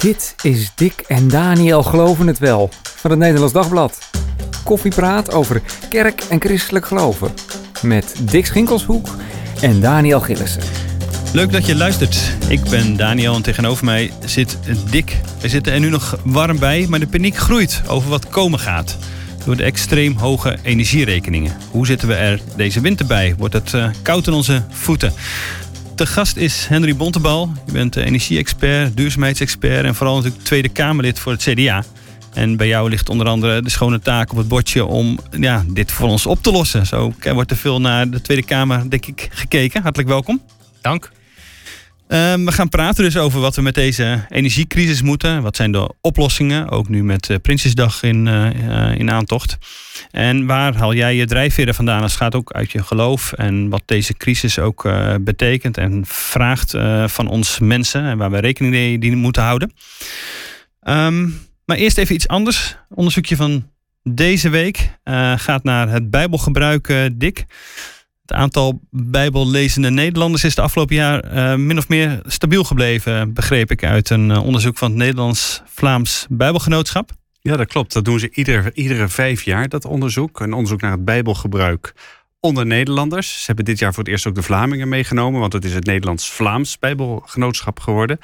Dit is Dick en Daniel Geloven het Wel van het Nederlands Dagblad. Koffiepraat over kerk en christelijk geloven. Met Dick Schinkelshoek en Daniel Gillissen. Leuk dat je luistert. Ik ben Daniel en tegenover mij zit Dick. We zitten er nu nog warm bij, maar de paniek groeit over wat komen gaat. Door de extreem hoge energierekeningen. Hoe zitten we er deze winter bij? Wordt het uh, koud in onze voeten? De gast is Henry Bontebal. Je bent energie-expert, duurzaamheidsexpert en vooral natuurlijk Tweede Kamerlid voor het CDA. En bij jou ligt onder andere de schone taak op het bordje om ja, dit voor ons op te lossen. Zo wordt er veel naar de Tweede Kamer, denk ik, gekeken. Hartelijk welkom. Dank. Um, we gaan praten dus over wat we met deze energiecrisis moeten. Wat zijn de oplossingen? Ook nu met uh, Prinsjesdag in, uh, in aantocht. En waar haal jij je drijfveren vandaan? Dat gaat ook uit je geloof. En wat deze crisis ook betekent en vraagt van ons mensen. En waar we rekening mee moeten houden. Um, maar eerst even iets anders. Onderzoekje van deze week gaat naar het Bijbelgebruik, Dick. Het aantal bijbellezende Nederlanders is de afgelopen jaar uh, min of meer stabiel gebleven, begreep ik uit een uh, onderzoek van het Nederlands-Vlaams Bijbelgenootschap. Ja, dat klopt. Dat doen ze ieder, iedere vijf jaar, dat onderzoek. Een onderzoek naar het Bijbelgebruik onder Nederlanders. Ze hebben dit jaar voor het eerst ook de Vlamingen meegenomen, want het is het Nederlands-Vlaams Bijbelgenootschap geworden.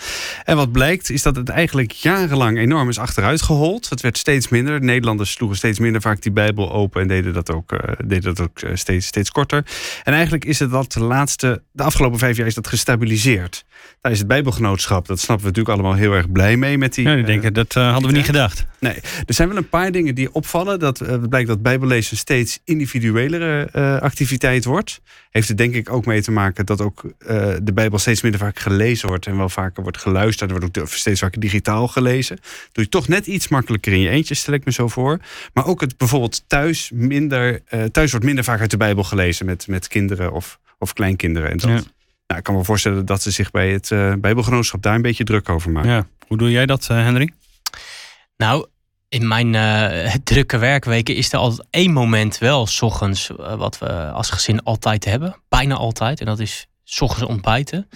En wat blijkt is dat het eigenlijk jarenlang enorm is achteruit gehold. Het werd steeds minder. De Nederlanders sloegen steeds minder vaak die Bijbel open en deden dat ook, uh, deden dat ook steeds, steeds korter. En eigenlijk is het dat de laatste, de afgelopen vijf jaar is dat gestabiliseerd. Daar is het Bijbelgenootschap, dat snappen we natuurlijk allemaal heel erg blij mee met die. Ja, ik denk, uh, dat uh, hadden we niet gedacht. Nee, er zijn wel een paar dingen die opvallen. Dat blijkt dat Bijbellezen steeds individuelere activiteit wordt. Heeft er denk ik ook mee te maken dat ook uh, de Bijbel steeds minder vaak gelezen wordt en wel vaker wordt geluisterd. Er wordt ook steeds vaker digitaal gelezen. Doe je toch net iets makkelijker in je eentje, stel ik me zo voor. Maar ook het bijvoorbeeld thuis minder. Uh, thuis wordt minder vaak uit de Bijbel gelezen met, met kinderen of, of kleinkinderen. En dat, ja. nou, ik kan me voorstellen dat ze zich bij het uh, Bijbelgenootschap daar een beetje druk over maken. Ja. Hoe doe jij dat, Henry? Nou, in mijn uh, drukke werkweken is er altijd één moment wel, s ochtends, uh, wat we als gezin altijd hebben. Bijna altijd. En dat is s ochtends ontbijten.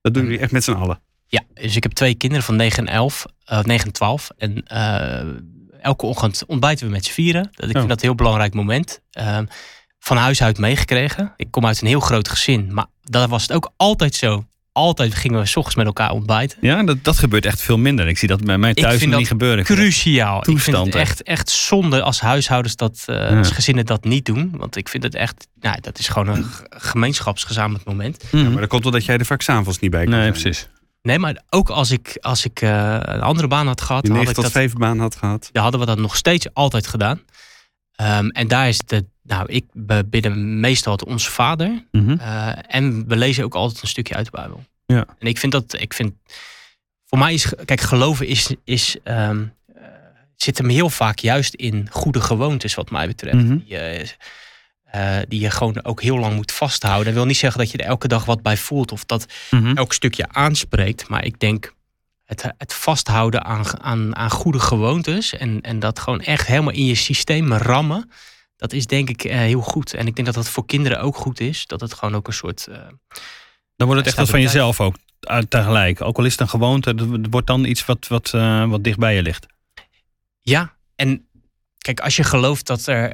Dat doen jullie echt met z'n allen? Ja, dus ik heb twee kinderen van 9 en 11, uh, 9 en 12. En elke ochtend ontbijten we met z'n vieren. Dat, ik oh. vind dat een heel belangrijk moment. Ehm, van huis uit meegekregen. Ik kom uit een heel groot gezin, maar daar was het ook altijd zo altijd gingen we s ochtends met elkaar ontbijten. Ja, dat, dat gebeurt echt veel minder. Ik zie dat bij mij thuis nog niet gebeuren. Cruciaal. Toestand, ik vind het echt, echt zonde als huishoudens dat, uh, ja. als gezinnen dat niet doen. Want ik vind het echt, nou, dat is gewoon een gemeenschapsgezamenlijk moment. Ja, maar dat komt wel dat jij er vaak s'avonds niet bij kan Nee, zijn. precies. Nee, maar ook als ik, als ik uh, een andere baan had gehad. Die 9 had tot ik dat, 5 baan had gehad. Dan hadden we dat nog steeds altijd gedaan. Um, en daar is de, nou, ik bidden meestal tot onze vader. Mhm. Mm -hmm. uh, en we lezen ook altijd een stukje uit de Bijbel. Ja. En ik vind dat, ik vind, voor mij is, kijk, geloven is, is um, uh, zit hem heel vaak juist in goede gewoontes, wat mij betreft. Mhm. Die, uh, die je gewoon ook heel lang moet vasthouden. Dat wil niet zeggen dat je er elke dag wat bij voelt of dat Mhm. elk stukje aanspreekt. Maar ik denk het, het vasthouden aan, aan, aan goede gewoontes en, en dat gewoon echt helemaal in je systeem rammen. Dat is denk ik uh, heel goed. En ik denk dat dat voor kinderen ook goed is. Dat het gewoon ook een soort. Uh, dan wordt het echt wat van jezelf ook tegelijk. Ook al is het een gewoonte, het wordt dan iets wat, wat, uh, wat dicht bij je ligt. Ja, en kijk, als je gelooft dat er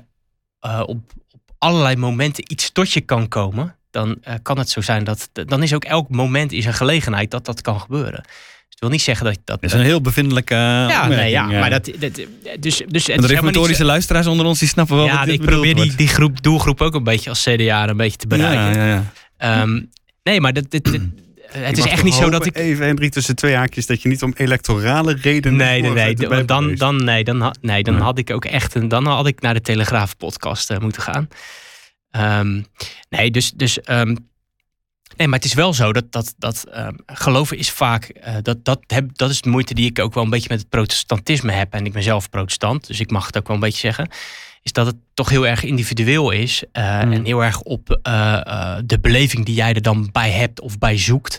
uh, op, op allerlei momenten iets tot je kan komen, dan uh, kan het zo zijn dat. Dan is ook elk moment is een gelegenheid dat dat kan gebeuren. Ik wil niet zeggen dat dat. Dat is een heel bevindelijke. ja, nee, ja, maar dat. dat dus, dus de reformatorische luisteraars onder ons die snappen wel. Ja, wat dit ik probeer die, wordt. die groep, doelgroep ook een beetje als CDA een beetje te bereiken. Ja, ja, ja. Um, nee, maar dit, dit, het is echt niet zo dat ik. Even, Henry, tussen twee haakjes dat je niet om electorale redenen. Nee, nee, nee. Dan, dan, dan, nee, dan, nee, dan Ja. had ik ook echt een. Dan had ik naar de Telegraaf podcast uh, moeten gaan. Um, nee, dus. dus um, nee, maar het is wel zo dat, dat, dat um, geloven is vaak. Uh, dat, dat, heb, dat is de moeite die ik ook wel een beetje met het protestantisme heb. En ik ben zelf protestant, dus ik mag het ook wel een beetje zeggen. Is dat het toch heel erg individueel is. Uh, Hmm. En heel erg op uh, de beleving die jij er dan bij hebt of bij zoekt.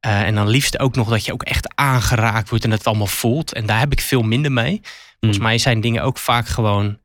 En dan liefst ook nog dat je ook echt aangeraakt wordt en het allemaal voelt. En daar heb ik veel minder mee. Volgens Mm. mij zijn dingen ook vaak gewoon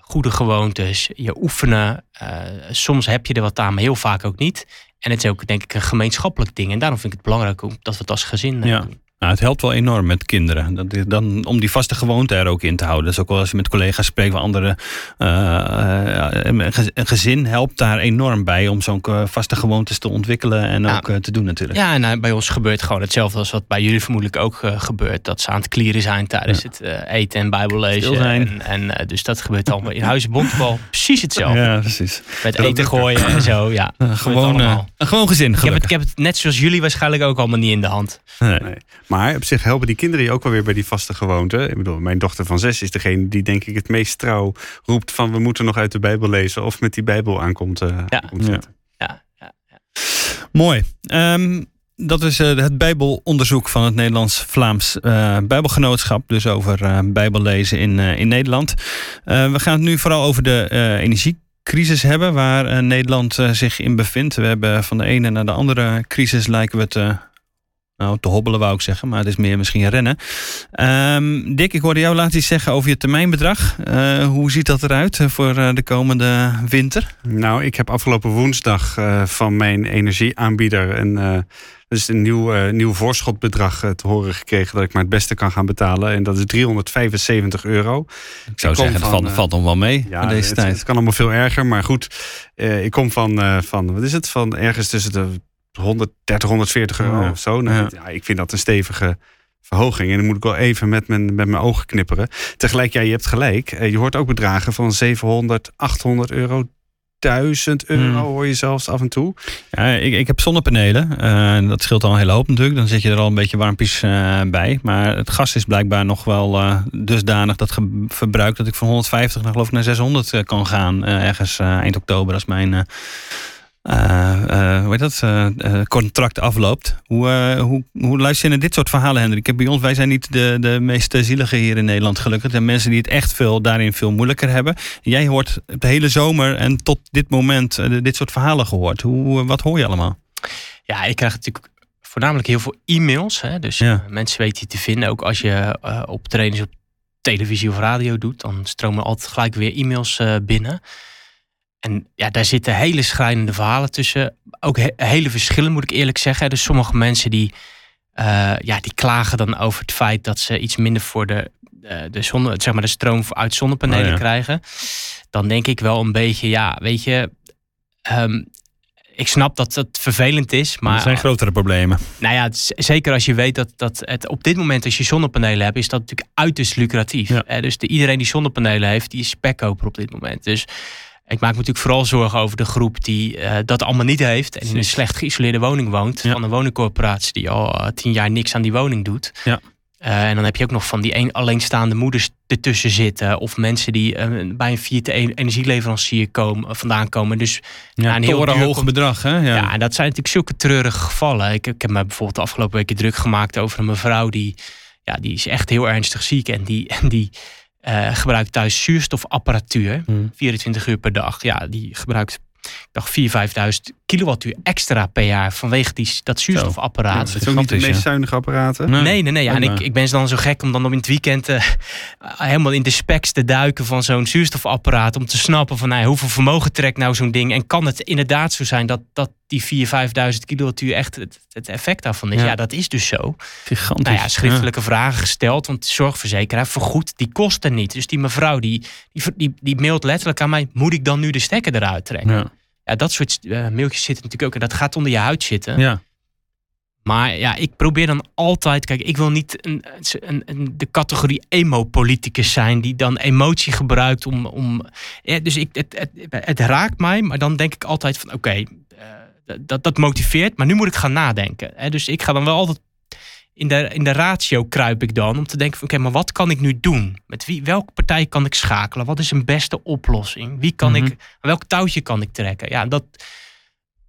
goede gewoontes. Je oefenen. Uh, soms heb je er wat aan, maar heel vaak ook niet. En het is ook denk ik een gemeenschappelijk ding. En daarom vind ik het belangrijk dat we het als gezin Ja. doen. Nou, het helpt wel enorm met kinderen. Dat, is dan, om die vaste gewoonte er ook in te houden. Dus ook wel als je met collega's spreekt van anderen. eh, eh, een gezin helpt daar enorm bij om zo'n eh, vaste gewoontes te ontwikkelen en Ja. ook te doen natuurlijk. Ja, en eh, bij ons gebeurt gewoon hetzelfde als wat bij jullie vermoedelijk ook gebeurt. Dat ze aan het klieren zijn tijdens Ja. het eten en bijbel lezen. Stil zijn. En, en, dus dat gebeurt allemaal in Huizen Bontebal precies hetzelfde. Ja, precies. Met Dat eten gooien en zo, ja. Gewoon, gewoon gezin, Ik heb, het, ik heb het net zoals jullie waarschijnlijk ook allemaal niet in de hand. Nee. Nee. Maar op zich helpen die kinderen je ook wel weer bij die vaste gewoonte. Ik bedoel, mijn dochter van zes is degene die denk ik het meest trouw roept van we moeten nog uit de Bijbel lezen of met die Bijbel aankomt. eh Ja. aankomt Ja. Ja, ja. Mooi. Ehm, dat is eh, het Bijbelonderzoek van het Nederlands-Vlaams eh, Bijbelgenootschap. Dus over eh, Bijbellezen in, eh, in Nederland. Eh, we gaan het nu vooral over de eh, energiecrisis hebben. Waar eh, Nederland zich in bevindt. We hebben van de ene naar de andere crisis lijken we te, nou, te hobbelen wou ik zeggen. Maar het is meer misschien rennen. Ehm, Dick, ik hoorde jou laatst iets zeggen over je termijnbedrag. Eh, hoe ziet dat eruit eh, voor eh, de komende winter? Nou, ik heb afgelopen woensdag van mijn energieaanbieder een, eh, dus een nieuw, nieuw voorschotbedrag te horen gekregen dat ik maar het beste kan gaan betalen. En dat is 375 euro. Ik zou zeggen, dat van, valt, eh, valt nog wel mee in deze het, tijd. het kan allemaal veel erger, maar goed. ik kom van, van, wat is het, van ergens tussen de 130, 140 euro Ja. of zo. Nou, Ja. ik vind dat een stevige verhoging. En dan moet ik wel even met mijn, met mijn ogen knipperen. Tegelijk, ja, je hebt gelijk. Eh, je hoort ook bedragen van 700, 800 euro. 1000 euro Hmm. hoor je zelfs af en toe. Ja, ik, ik heb zonnepanelen. Eh, dat scheelt al een hele hoop natuurlijk. Dan zit je er al een beetje warmpjes eh, bij. Maar het gas is blijkbaar nog wel dusdanig dat verbruik dat ik van 150 naar geloof ik naar 600 eh, kan gaan. ergens eind oktober als mijn eh, eh, hoe heet dat, eh, eh, contract afloopt. Hoe, eh, hoe, hoe luister je naar dit soort verhalen, Hendrik? Bij ons, wij zijn niet de, de meest zielige hier in Nederland gelukkig. Er zijn mensen die het echt veel, daarin veel moeilijker hebben. Jij hoort de hele zomer en tot dit moment eh, dit soort verhalen gehoord. Hoe, eh, wat hoor je allemaal? Ja, ik krijg natuurlijk voornamelijk heel veel e-mails. Hè? Dus Ja. eh, mensen weten je te vinden. Ook als je eh optredens op televisie of radio doet, dan stromen altijd gelijk weer e-mails eh, binnen. En ja, daar zitten hele schrijnende verhalen tussen. Ook he- hele verschillen, moet ik eerlijk zeggen. Dus sommige mensen die, eh, ja, die klagen dan over het feit dat ze iets minder voor de, eh, de, zonne, zeg maar de stroom uit zonnepanelen Oh ja. krijgen. Dan denk ik wel een beetje, ja, weet je. ehm, ik snap dat het vervelend is, maar er zijn grotere problemen. nou ja, zeker als je weet dat, dat het op dit moment als je zonnepanelen hebt, is dat natuurlijk uiterst lucratief. Ja. Eh, dus de, iedereen die zonnepanelen heeft, die is spekkoper op dit moment. Dus ik maak me natuurlijk vooral zorgen over de groep die eh, dat allemaal niet heeft en in een slecht geïsoleerde woning woont. Ja. Van een woningcorporatie die al eh, tien jaar niks aan die woning doet. Ja. Eh, en dan heb je ook nog van die een, alleenstaande moeders ertussen zitten. Of mensen die bij een vierde energieleverancier komen, vandaan komen. Dus Ja, een heel hoog bedrag, hè? Ja. ja, en dat zijn natuurlijk zulke treurige gevallen. Ik, ik heb me bijvoorbeeld de afgelopen weken druk gemaakt over een mevrouw die, ja, die is echt heel ernstig ziek en die, en die eh, gebruikt thuis zuurstofapparatuur, Hmm. 24 uur per dag. Ja, die gebruikt, ik dacht 4.000, 5.000 kilowattuur extra per jaar vanwege die, dat zuurstofapparaat. Het is ook niet de meest ja. zuinige apparaten. Nee, nee, nee. Ja, en ik, ik ben dan zo gek om dan in het weekend eh, helemaal in de specs te duiken van zo'n zuurstofapparaat. Om te snappen van nou, ja, hoeveel vermogen trekt nou zo'n ding. En kan het inderdaad zo zijn dat, dat die 4.000, 5.000 kilowattuur echt het, het effect daarvan is. Ja. Ja. dat is dus zo. Gigantisch. Nou ja, schriftelijke vragen gesteld. Want de zorgverzekeraar vergoedt die kosten niet. Dus die mevrouw die, die, die, die mailt letterlijk aan mij. Moet ik dan nu de stekker eruit trekken? Ja. Ja, dat soort eh, mailtjes zitten natuurlijk ook. En dat gaat onder je huid zitten. Ja. Maar ja, ik probeer dan altijd. Kijk, ik wil niet een, een, een, de categorie emo-politicus zijn. die dan emotie gebruikt om. om ja, dus ik, het, het, het raakt mij, maar dan denk ik altijd van: oké, eh, dat, dat motiveert, maar nu moet ik gaan nadenken. Hè? Dus ik ga dan wel altijd. In de, in de ratio kruip ik dan om te denken: van oké, maar wat kan ik nu doen? Met wie, welke partij kan ik schakelen? Wat is een beste oplossing? Wie kan Mhm. ik, welk touwtje kan ik trekken? Ja, dat,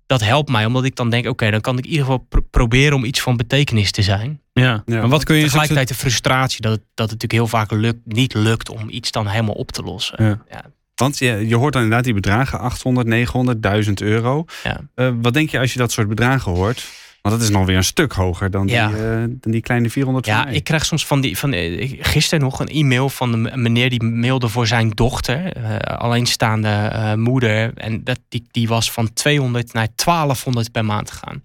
dat helpt mij, omdat ik dan denk: oké, dan kan ik in ieder geval pro- proberen om iets van betekenis te zijn. Ja. Ja. Maar wat kun je... Tegelijkertijd de frustratie dat het, dat het natuurlijk heel vaak lukt, niet lukt om iets dan helemaal op te lossen. Ja. Ja. Want je, je hoort dan inderdaad die bedragen, 800, 900, 1000 euro. Ja. Eh, wat denk je als je dat soort bedragen hoort? Want dat is nog weer een stuk hoger dan, Ja. die, eh, dan die kleine 400 van Ja, ik krijg soms van die. Van, eh, gisteren nog een e-mail van een meneer die mailde voor zijn dochter, eh, alleenstaande moeder. En dat, die, die was van 200 naar 1200 per maand gegaan.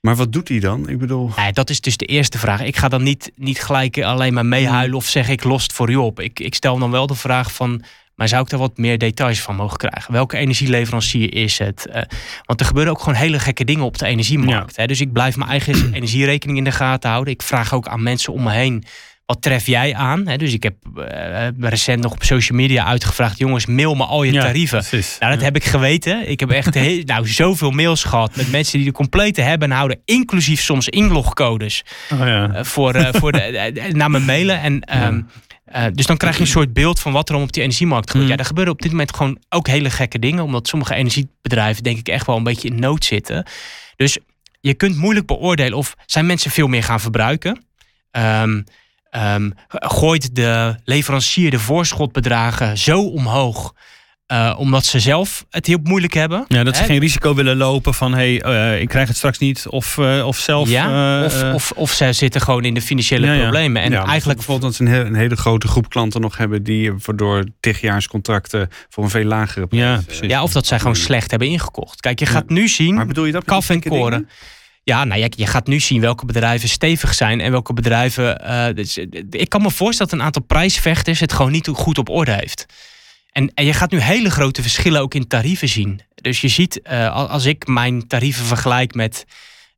Maar wat doet hij dan? Ik bedoel... Dat is dus de eerste vraag. Ik ga dan niet, niet gelijk alleen maar meehuilen of zeg ik lost voor u op. Ik, ik stel dan wel de vraag van, maar zou ik daar wat meer details van mogen krijgen? Welke energieleverancier is het? Uh, want er gebeuren ook gewoon hele gekke dingen op de energiemarkt. Hè? Dus ik blijf mijn eigen energierekening in de gaten houden. Ik vraag ook aan mensen om me heen wat tref jij aan? dus ik heb uh, recent nog op social media uitgevraagd: jongens, mail me al je tarieven. nou, dat heb ik geweten. Ik heb echt heel, nou, zoveel mails gehad met mensen die de complete hebben en houden, inclusief soms inlogcodes oh, ja. uh, voor, voor de, naar me mailen. En, um, dus dan krijg je een soort beeld van wat er om op die energiemarkt gebeurt. Mm. Ja, er gebeuren op dit moment gewoon ook hele gekke dingen, omdat sommige energiebedrijven, denk ik, echt wel een beetje in nood zitten. Dus je kunt moeilijk beoordelen of zijn mensen veel meer gaan verbruiken. Um, um, gooit de leverancier de voorschotbedragen zo omhoog. Uh, omdat ze zelf het heel moeilijk hebben. Ja, dat ze geen risico willen lopen van hé, hey, uh, ik krijg het straks niet. Of, uh, of zelf. Ja, of, of, of ze zitten gewoon in de financiële ja, problemen. En ja, eigenlijk bijvoorbeeld dat ze een, een, hele grote groep klanten nog hebben die door tigjaarscontracten voor een veel lagere prijs. Ja, ja of dat zij gewoon slecht hebben ingekocht. Kijk, je gaat nu zien. Maar bedoel je dat? Kaf en koren. Ja, nou, je, je, gaat nu zien welke bedrijven stevig zijn en welke bedrijven. Dus, ik kan me voorstellen dat een aantal prijsvechters het gewoon niet goed op orde heeft. En, en je gaat nu hele grote verschillen ook in tarieven zien. Dus je ziet, uh, als ik mijn tarieven vergelijk met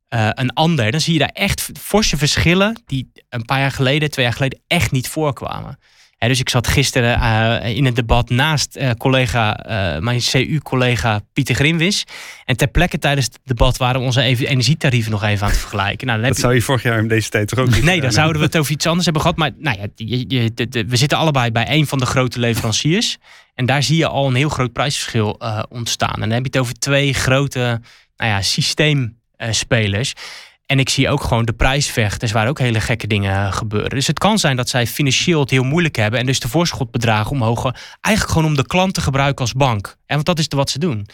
uh, een ander, dan zie je daar echt forse verschillen die een paar jaar geleden, twee jaar geleden, echt niet voorkwamen dus ik zat gisteren uh, in het debat naast uh, collega, uh, mijn CU-collega Pieter Grimwis. En ter plekke tijdens het debat waren we onze energietarieven nog even aan het vergelijken. Nou, dat zou je vorig jaar in deze tijd toch ook niet Nee, dan zouden we het over iets anders hebben gehad. Maar nou ja, je, je, de, we zitten allebei bij een van de grote leveranciers. En daar zie je al een heel groot prijsverschil ontstaan. En dan heb je het over twee grote nou ja, systeemspelers. En ik zie ook gewoon de prijsvechters waar ook hele gekke dingen gebeuren. Dus het kan zijn dat zij financieel het heel moeilijk hebben. En dus de voorschotbedragen omhoog. Eigenlijk gewoon om de klant te gebruiken als bank. En want dat is wat ze doen.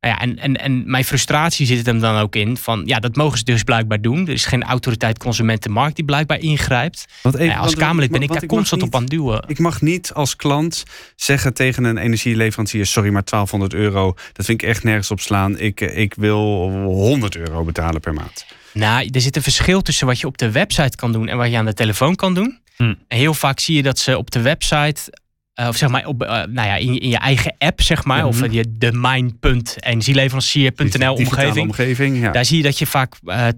Nou ja, en, en, en mijn frustratie zit hem dan ook in van ja, dat mogen ze dus blijkbaar doen. Er is geen autoriteit consumentenmarkt die blijkbaar ingrijpt. Want even, nou ja, als Kamerlid ben ik daar constant op aan het duwen. Ik mag niet als klant zeggen tegen een energieleverancier: sorry, maar 1200 euro, dat vind ik echt nergens op slaan. Ik, ik wil 100 euro betalen per maand. Nou, er zit een verschil tussen wat je op de website kan doen en wat je aan de telefoon kan doen. Hmm. En heel vaak zie je dat ze op de website uh, of zeg maar op, uh, nou ja, in, in, je eigen app, zeg maar, of je de mine.energieleverancier.nl omgeving. omgeving ja. Daar zie je dat je vaak uh, eh,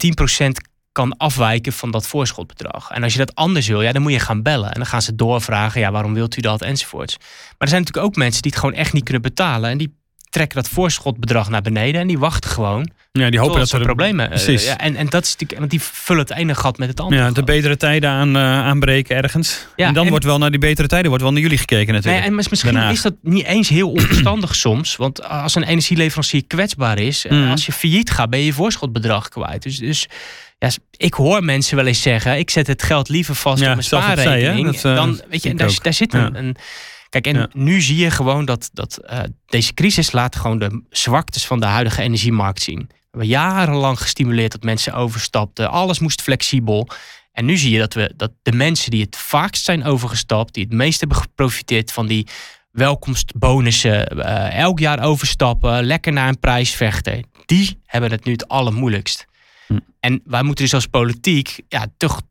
10% kan afwijken van dat voorschotbedrag. En als je dat anders wil, ja, dan moet je gaan bellen. En dan gaan ze doorvragen, ja, waarom wilt u dat, enzovoorts. Maar er zijn natuurlijk ook mensen die het gewoon echt niet kunnen betalen. En die trekken dat voorschotbedrag naar beneden en die wachten gewoon. Ja, die hopen dat ze problemen. Uh, ja, en, en dat is natuurlijk, want die vullen het ene gat met het andere. Ja, de betere tijden aan, uh, aanbreken ergens. Ja, en dan wordt wel naar die betere tijden wordt wel naar jullie gekeken natuurlijk. Nee, en misschien is dat niet eens heel onverstandig soms. Want als een energieleverancier kwetsbaar is, mm. als je failliet gaat, ben je je voorschotbedrag kwijt. Dus, dus ja, ik hoor mensen wel eens zeggen: ik zet het geld liever vast op mijn spaarrekening. dan, weet je, en daar, daar zit een, een Kijk, en nu zie je gewoon dat, dat uh, deze crisis laat gewoon de zwaktes van de huidige energiemarkt zien. We hebben jarenlang gestimuleerd dat mensen overstapten. Alles moest flexibel. En nu zie je dat, we, dat de mensen die het vaakst zijn overgestapt, die het meest hebben geprofiteerd van die welkomstbonussen, uh, elk jaar overstappen, lekker naar een prijs vechten, die hebben het nu het allermoeilijkst. Hm. En wij moeten dus als politiek ja, toch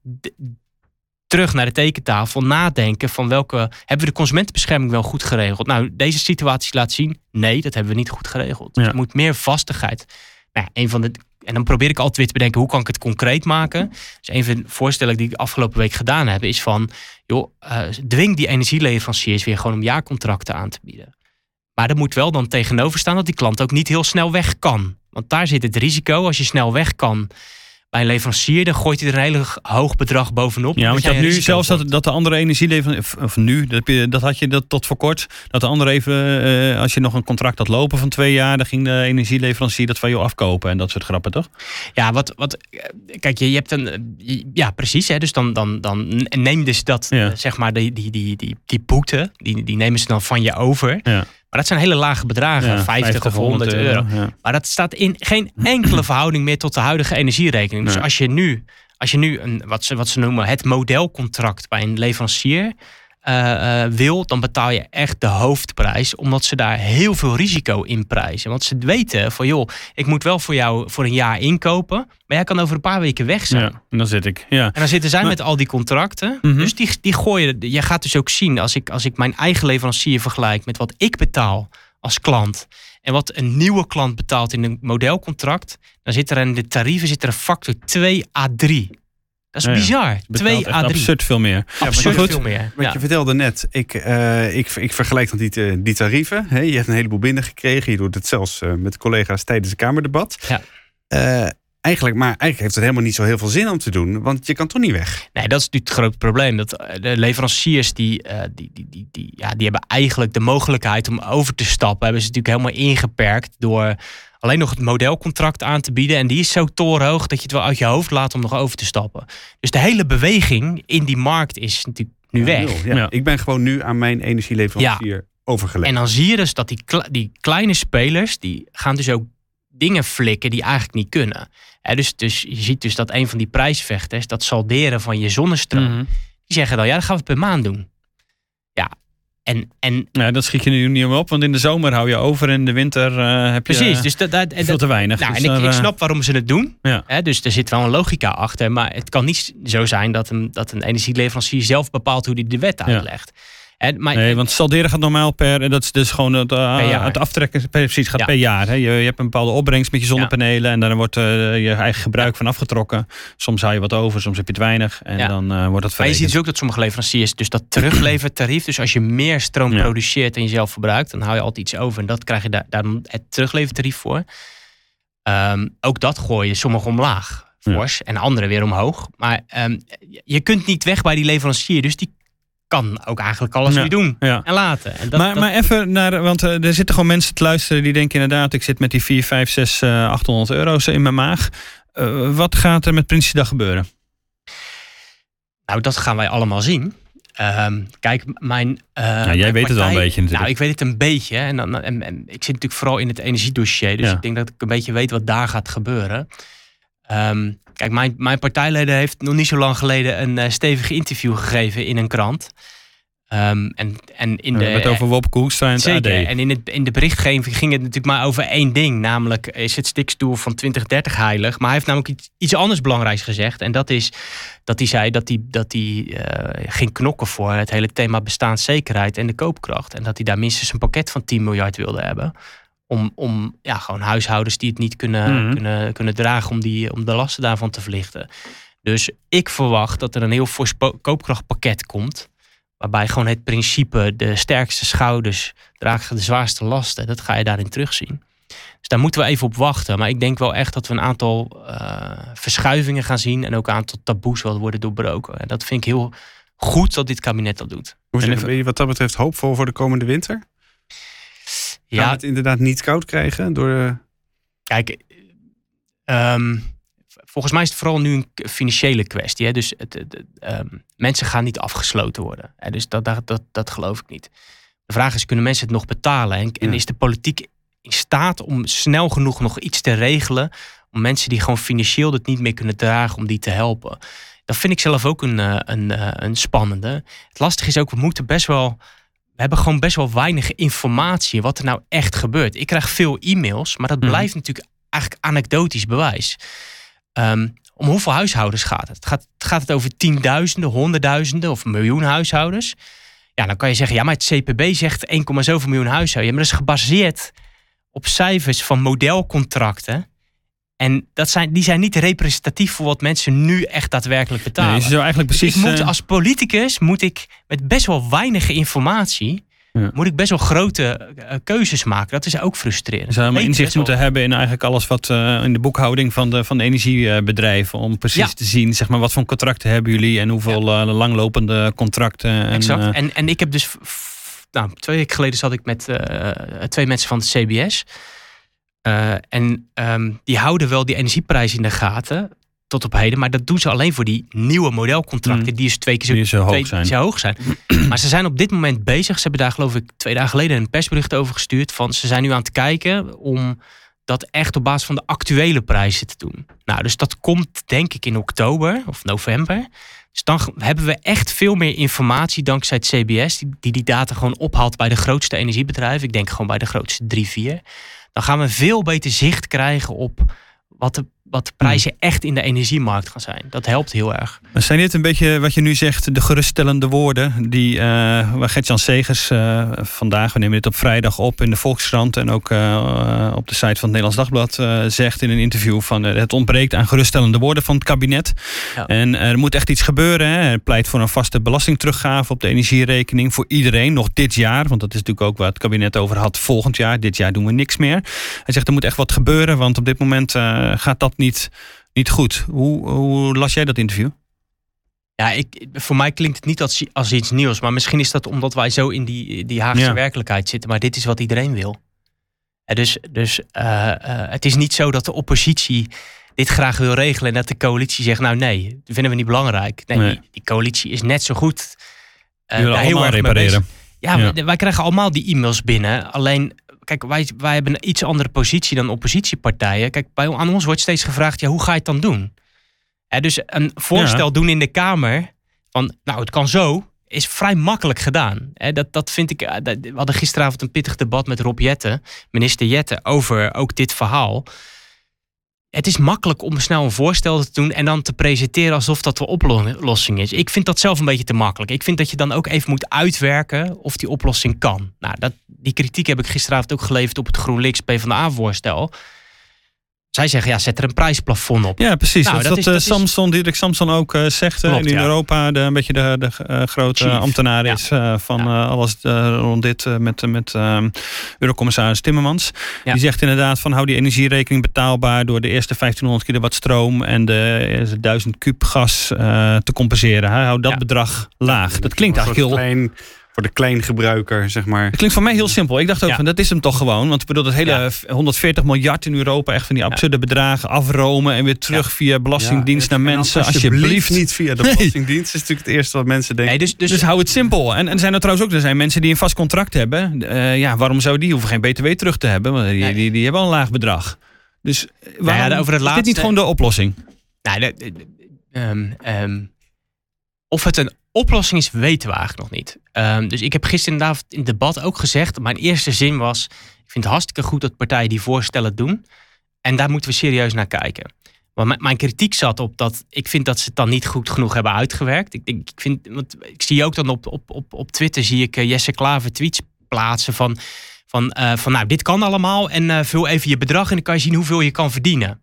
terug naar de tekentafel, nadenken van welke hebben we de consumentenbescherming wel goed geregeld? Nou, deze situatie laat zien, nee, dat hebben we niet goed geregeld. Er moet meer vastigheid. Nou, een van de en dan probeer ik altijd weer te bedenken hoe kan ik het concreet maken. Dus een van de voorstellen die ik afgelopen week gedaan heb, is van joh, uh, dwing die energieleveranciers weer gewoon om jaarcontracten aan te bieden. Maar er moet wel dan tegenover staan dat die klant ook niet heel snel weg kan. Want daar zit het risico. Als je snel weg kan, bij een leverancier, dan gooit hij er een hele hoog bedrag bovenop. Ja, want je hebt nu zelfs dat, dat de andere energieleverancier, of nu, dat, dat had je dat tot voor kort, dat de andere even, uh, als je nog een contract had lopen van twee jaar, dan ging de energieleverancier dat van jou afkopen en dat soort grappen, toch? Ja, wat, wat kijk, je, je hebt een, ja, precies, hè, dus dan, dan, dan neem dus dat, ja. zeg maar, die, die, die, die, die boete, die, die nemen ze dan van je over. Ja. Maar dat zijn hele lage bedragen, 50, of 100 euro. Maar dat staat in geen enkele verhouding meer tot de huidige energierekening. Dus als je nu, als je nu een, wat, ze, wat ze noemen het modelcontract bij een leverancier eh, eh, wil, dan betaal je echt de hoofdprijs. Omdat ze daar heel veel risico in prijzen. Want ze weten van joh, ik moet wel voor jou voor een jaar inkopen. Maar jij kan over een paar weken weg zijn. Ja, en dan zit ik. Ja. En dan zitten zij Maar- met al die contracten. Mhm. Dus die, die gooien. Je gaat dus ook zien als ik, als ik mijn eigen leverancier vergelijk met wat ik betaal als klant. En wat een nieuwe klant betaalt in een modelcontract. Dan zit er in de tarieven zit er een factor 2 à 3. Dat is Ja, ja. bizar. Betaalt 2 echt à 3. absurd veel meer. Absurd goed. veel meer. Wat Ja. je vertelde net, ik, eh, ik, ik vergelijk dan die, eh, die tarieven. Hè. Je hebt een heleboel binnengekregen. Je doet het zelfs eh, met collega's tijdens het Kamerdebat. Ja. Eh, eigenlijk, maar eigenlijk heeft het helemaal niet zo heel veel zin om te doen. Want je kan toch niet weg. Nee, dat is natuurlijk het grote probleem. Dat eh, de leveranciers die, eh, die, die, die, die, ja, die hebben eigenlijk de mogelijkheid om over te stappen. Hebben ze natuurlijk helemaal ingeperkt door alleen nog het modelcontract aan te bieden. En die is zo torenhoog dat je het wel uit je hoofd laat om nog over te stappen. Dus de hele beweging in die markt is natuurlijk nu Ja, weg. Ja. Ja. Ik ben gewoon nu aan mijn energieleverancier overgelegd. En dan zie je dus dat die, kle- die kleine spelers, die gaan dus ook dingen flikken die eigenlijk niet kunnen. Dus, dus je ziet dus dat een van die prijsvechters, dat salderen van je zonnestroom, Mhm. die zeggen dan, ja, dat gaan we per maand doen. Ja, en, en Ja, dat schiet je nu niet meer op, want in de zomer hou je over en in de winter eh, heb je precies, dus dat, dat, veel dat- te weinig. nou, Dus en ik, daar, ik eh, snap waarom ze het doen. Ja. Dus er zit wel een logica achter. Maar het kan niet zo zijn dat een, dat een energieleverancier zelf bepaalt hoe hij de wet uitlegt. Maar, Nee, want salderen gaat normaal per, en dat is dus gewoon het, eh, het aftrekken, per- precies, gaat Ja. per jaar. Hè. Je, je hebt een bepaalde opbrengst met je zonnepanelen en daar wordt eh, je eigen gebruik van afgetrokken. Soms hou je wat over, soms heb je het weinig en Ja. dan eh, wordt dat Maar je verrekend. ziet dus ook dat sommige leveranciers dus dat teruglevertarief. Dus als je meer stroom Ja. produceert en jezelf verbruikt, dan hou je altijd iets over. En dat krijg je daar, daar dan het teruglevertarief voor. Ehm, ook dat gooi je sommigen omlaag, Ja. fors, en anderen weer omhoog. Maar ehm, je kunt niet weg bij die leverancier, dus die kan ook eigenlijk alles Ja. weer doen Ja. en laten. En dat, maar, dat- maar even naar, want eh, er zitten gewoon mensen te luisteren die denken inderdaad, ik zit met die 4, 5, 6, eh, 800 euro's in mijn maag. Eh, wat gaat er met Prinsjesdag gebeuren? Nou, dat gaan wij allemaal zien. Ehm, kijk, mijn. eh, jij mijn weet het wel een beetje natuurlijk. Nou, ik weet het een beetje. En, dan, en, en ik zit natuurlijk vooral in het energiedossier. Dus Ja. ik denk dat ik een beetje weet wat daar gaat gebeuren. Ehm, kijk, mijn, mijn partijleider heeft nog niet zo lang geleden een eh, stevig interview gegeven in een krant. Ehm, en, en in de, het over Wopke Hoekstra en het. AD. En in, het, in de berichtgeving ging het natuurlijk maar over één ding. Namelijk is het stikstoel van 2030 heilig. Maar hij heeft namelijk iets, iets anders belangrijks gezegd. En dat is dat hij zei dat hij, dat hij eh, ging knokken voor het hele thema bestaanszekerheid en de koopkracht. En dat hij daar minstens een pakket van 10 miljard wilde hebben. Om, om ja, gewoon huishoudens die het niet kunnen, Mhm. kunnen, kunnen dragen om, die, om de lasten daarvan te verlichten. Dus ik verwacht dat er een heel fors koopkrachtpakket komt. Waarbij gewoon het principe, de sterkste schouders dragen de zwaarste lasten. Dat ga je daarin terugzien. Dus daar moeten we even op wachten. Maar ik denk wel echt dat we een aantal eh, verschuivingen gaan zien. En ook een aantal taboes wel worden doorbroken. En dat vind ik heel goed dat dit kabinet dat doet. Hoe En zijn- even- ben je wat dat betreft hoopvol voor de komende winter? Ja, het inderdaad niet koud krijgen? Door de... kijk. ehm, volgens mij is het vooral nu een financiële kwestie. Hè? Dus het, het- het, ehm, mensen gaan niet afgesloten worden. Hè? Dus dat, dat, dat, dat geloof ik niet. De vraag is, kunnen mensen het nog betalen? En, en Ja. is de politiek in staat om snel genoeg nog iets te regelen... om mensen die gewoon financieel het niet meer kunnen dragen, om die te helpen? Dat vind ik zelf ook een, eh, een, eh, een spannende. Het lastige is ook, we moeten best wel... We hebben gewoon best wel weinig informatie wat er nou echt gebeurt. Ik krijg veel e-mails, maar dat Mhm. blijft natuurlijk eigenlijk anekdotisch bewijs. Ehm, om hoeveel huishoudens gaat het? Gaat, gaat het over tienduizenden, honderdduizenden of miljoen huishoudens? Ja, dan kan je zeggen, ja, maar het CPB zegt 1, zoveel miljoen huishoudens. Ja, maar dat is gebaseerd op cijfers van modelcontracten. En dat zijn, die zijn niet representatief voor wat mensen nu echt daadwerkelijk betalen. Nee, je zou eigenlijk Dus precies... ik moet, eh, als politicus moet ik met best wel weinig informatie... Ja. moet ik best wel grote eh, keuzes maken. Dat is ook frustrerend. Zou Weet inzicht wel- moeten hebben in eigenlijk alles wat eh, in de boekhouding van de, van de energiebedrijven. Om precies Ja. te zien, zeg maar, wat voor contracten hebben jullie en hoeveel langlopende contracten. En, exact. en, en ik heb dus... Nou, twee weken geleden zat ik met twee mensen van het CBS. Eh, en ehm, die houden wel die energieprijs in de gaten tot op heden. Maar dat doen ze alleen voor die nieuwe modelcontracten. Mm. Die dus twee keer zo, Die zo hoog twee- zijn. zo hoog zijn. maar ze zijn op dit moment bezig. Ze hebben daar geloof ik twee dagen geleden een persbericht over gestuurd. Van ze zijn nu aan het kijken om dat echt op basis van de actuele prijzen te doen. Nou, dus dat komt denk ik in oktober of november. Dus dan hebben we echt veel meer informatie dankzij het CBS, die die, die data gewoon ophaalt bij de grootste energiebedrijven. Ik denk gewoon bij de grootste drie, vier. Dan gaan we veel beter zicht krijgen op wat de, wat de prijzen echt in de energiemarkt gaan zijn. Dat helpt heel erg. Zijn dit een beetje wat je nu zegt, de geruststellende woorden die uh, waar Gert-Jan Segers uh, vandaag, we nemen dit op vrijdag op in de Volkskrant en ook uh, op de site van het Nederlands Dagblad zegt in een interview van het ontbreekt aan geruststellende woorden van het kabinet. Ja. En er moet echt iets gebeuren. Hè. Hij pleit voor een vaste belastingteruggave op de energierekening voor iedereen, nog dit jaar, want dat is natuurlijk ook waar het kabinet over had volgend jaar. Dit jaar doen we niks meer. Hij zegt er moet echt wat gebeuren, want op dit moment gaat dat niet, niet goed. Hoe, hoe las jij dat interview? Ja, ik, voor mij klinkt het niet als, als iets nieuws. Maar misschien is dat omdat wij zo in die, die Haagse ja. werkelijkheid zitten. Maar dit is wat iedereen wil. En dus dus uh, uh, het is niet zo dat de oppositie dit graag wil regelen. En dat de coalitie zegt, nou nee, dat vinden we niet belangrijk. Nee, nee. Die, die, coalitie is net zo goed. Uh, heel erg repareren. Ja, ja. Wij krijgen allemaal die e-mails binnen. Alleen kijk, wij, wij hebben een iets andere positie dan oppositiepartijen. Kijk, bij, aan ons wordt steeds gevraagd, ja, hoe ga je het dan doen? Hè, dus een voorstel ja. doen in de Kamer van, nou, het kan zo, is vrij makkelijk gedaan. Hè, dat, dat vind ik, we hadden gisteravond een pittig debat met Rob Jetten, minister Jetten, over ook dit verhaal. Het is makkelijk om snel een voorstel te doen en dan te presenteren alsof dat de oplossing is. Ik vind dat zelf een beetje te makkelijk. Ik vind dat je dan ook even moet uitwerken of die oplossing kan. Nou, dat, die kritiek heb ik gisteravond ook geleverd op het GroenLinks PvdA-voorstel. Zij zeggen, ja, zet er een prijsplafond op. Ja, precies. Nou, dat, dat, is, dat Samson, Dirk Samson ook uh, zegt. Klopt, en in ja. Europa de, een beetje de, de uh, grote Chief. ambtenaar is ja. uh, van ja. alles rond dit met, met Eurocommissaris Timmermans. Die zegt inderdaad van hou die energierekening betaalbaar door de eerste 1500 kilowatt stroom en de 1000 kub gas te compenseren. Hou dat bedrag laag. Dat klinkt eigenlijk heel... Klein voor de kleingebruiker, zeg maar. Het klinkt voor mij heel simpel. Ik dacht ook ja. van, dat is hem toch gewoon. Want ik bedoel, dat hele ja. 140 miljard in Europa... echt van die absurde ja. bedragen afromen... en weer terug via belastingdienst naar mensen. Alsjeblieft. alsjeblieft niet via de belastingdienst. Dat is natuurlijk het eerste wat mensen denken. Nee, dus, dus, dus, hou het simpel. En, en zijn er trouwens ook er zijn mensen die een vast contract hebben. Uh, ja, waarom zou die hoeven geen btw terug te hebben? Want die, nee. die, die, hebben al een laag bedrag. Dus waarom over het is laatste, dit niet gewoon de oplossing? Nou, de, de, um, um, of het een oplossing is, weten we eigenlijk nog niet. Um, dus ik heb gisteren in het debat ook gezegd... mijn eerste zin was... ik vind het hartstikke goed dat partijen die voorstellen doen... en daar moeten we serieus naar kijken. Maar mijn kritiek zat op dat ik vind dat ze het dan niet goed genoeg hebben uitgewerkt. Ik, ik, vind, want ik zie ook dan op, op, op, op Twitter zie ik uh, Jesse Klaver tweets plaatsen van, van, uh, van nou, dit kan allemaal en uh, vul even je bedrag en dan kan je zien hoeveel je kan verdienen.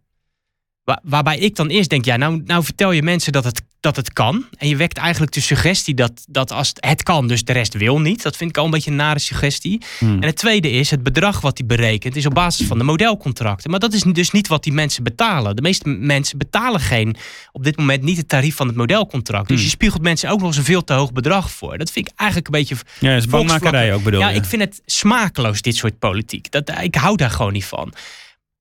Waar, waarbij ik dan eerst denk, ja, nou, nou vertel je mensen dat het, dat het kan. En je wekt eigenlijk de suggestie dat, dat als het, het kan, dus de rest wil niet. Dat vind ik al een beetje een nare suggestie. Hmm. En het tweede is, het bedrag wat hij berekent is op basis van de modelcontracten. Maar dat is dus niet wat die mensen betalen. De meeste mensen betalen geen, op dit moment niet het tarief van het modelcontract. Dus Hmm. je spiegelt mensen ook nog eens een veel te hoog bedrag voor. Dat vind ik eigenlijk een beetje... Ja, is ook bedoel Ja, je? ik vind het smakeloos, dit soort politiek. Dat, ik hou daar gewoon niet van.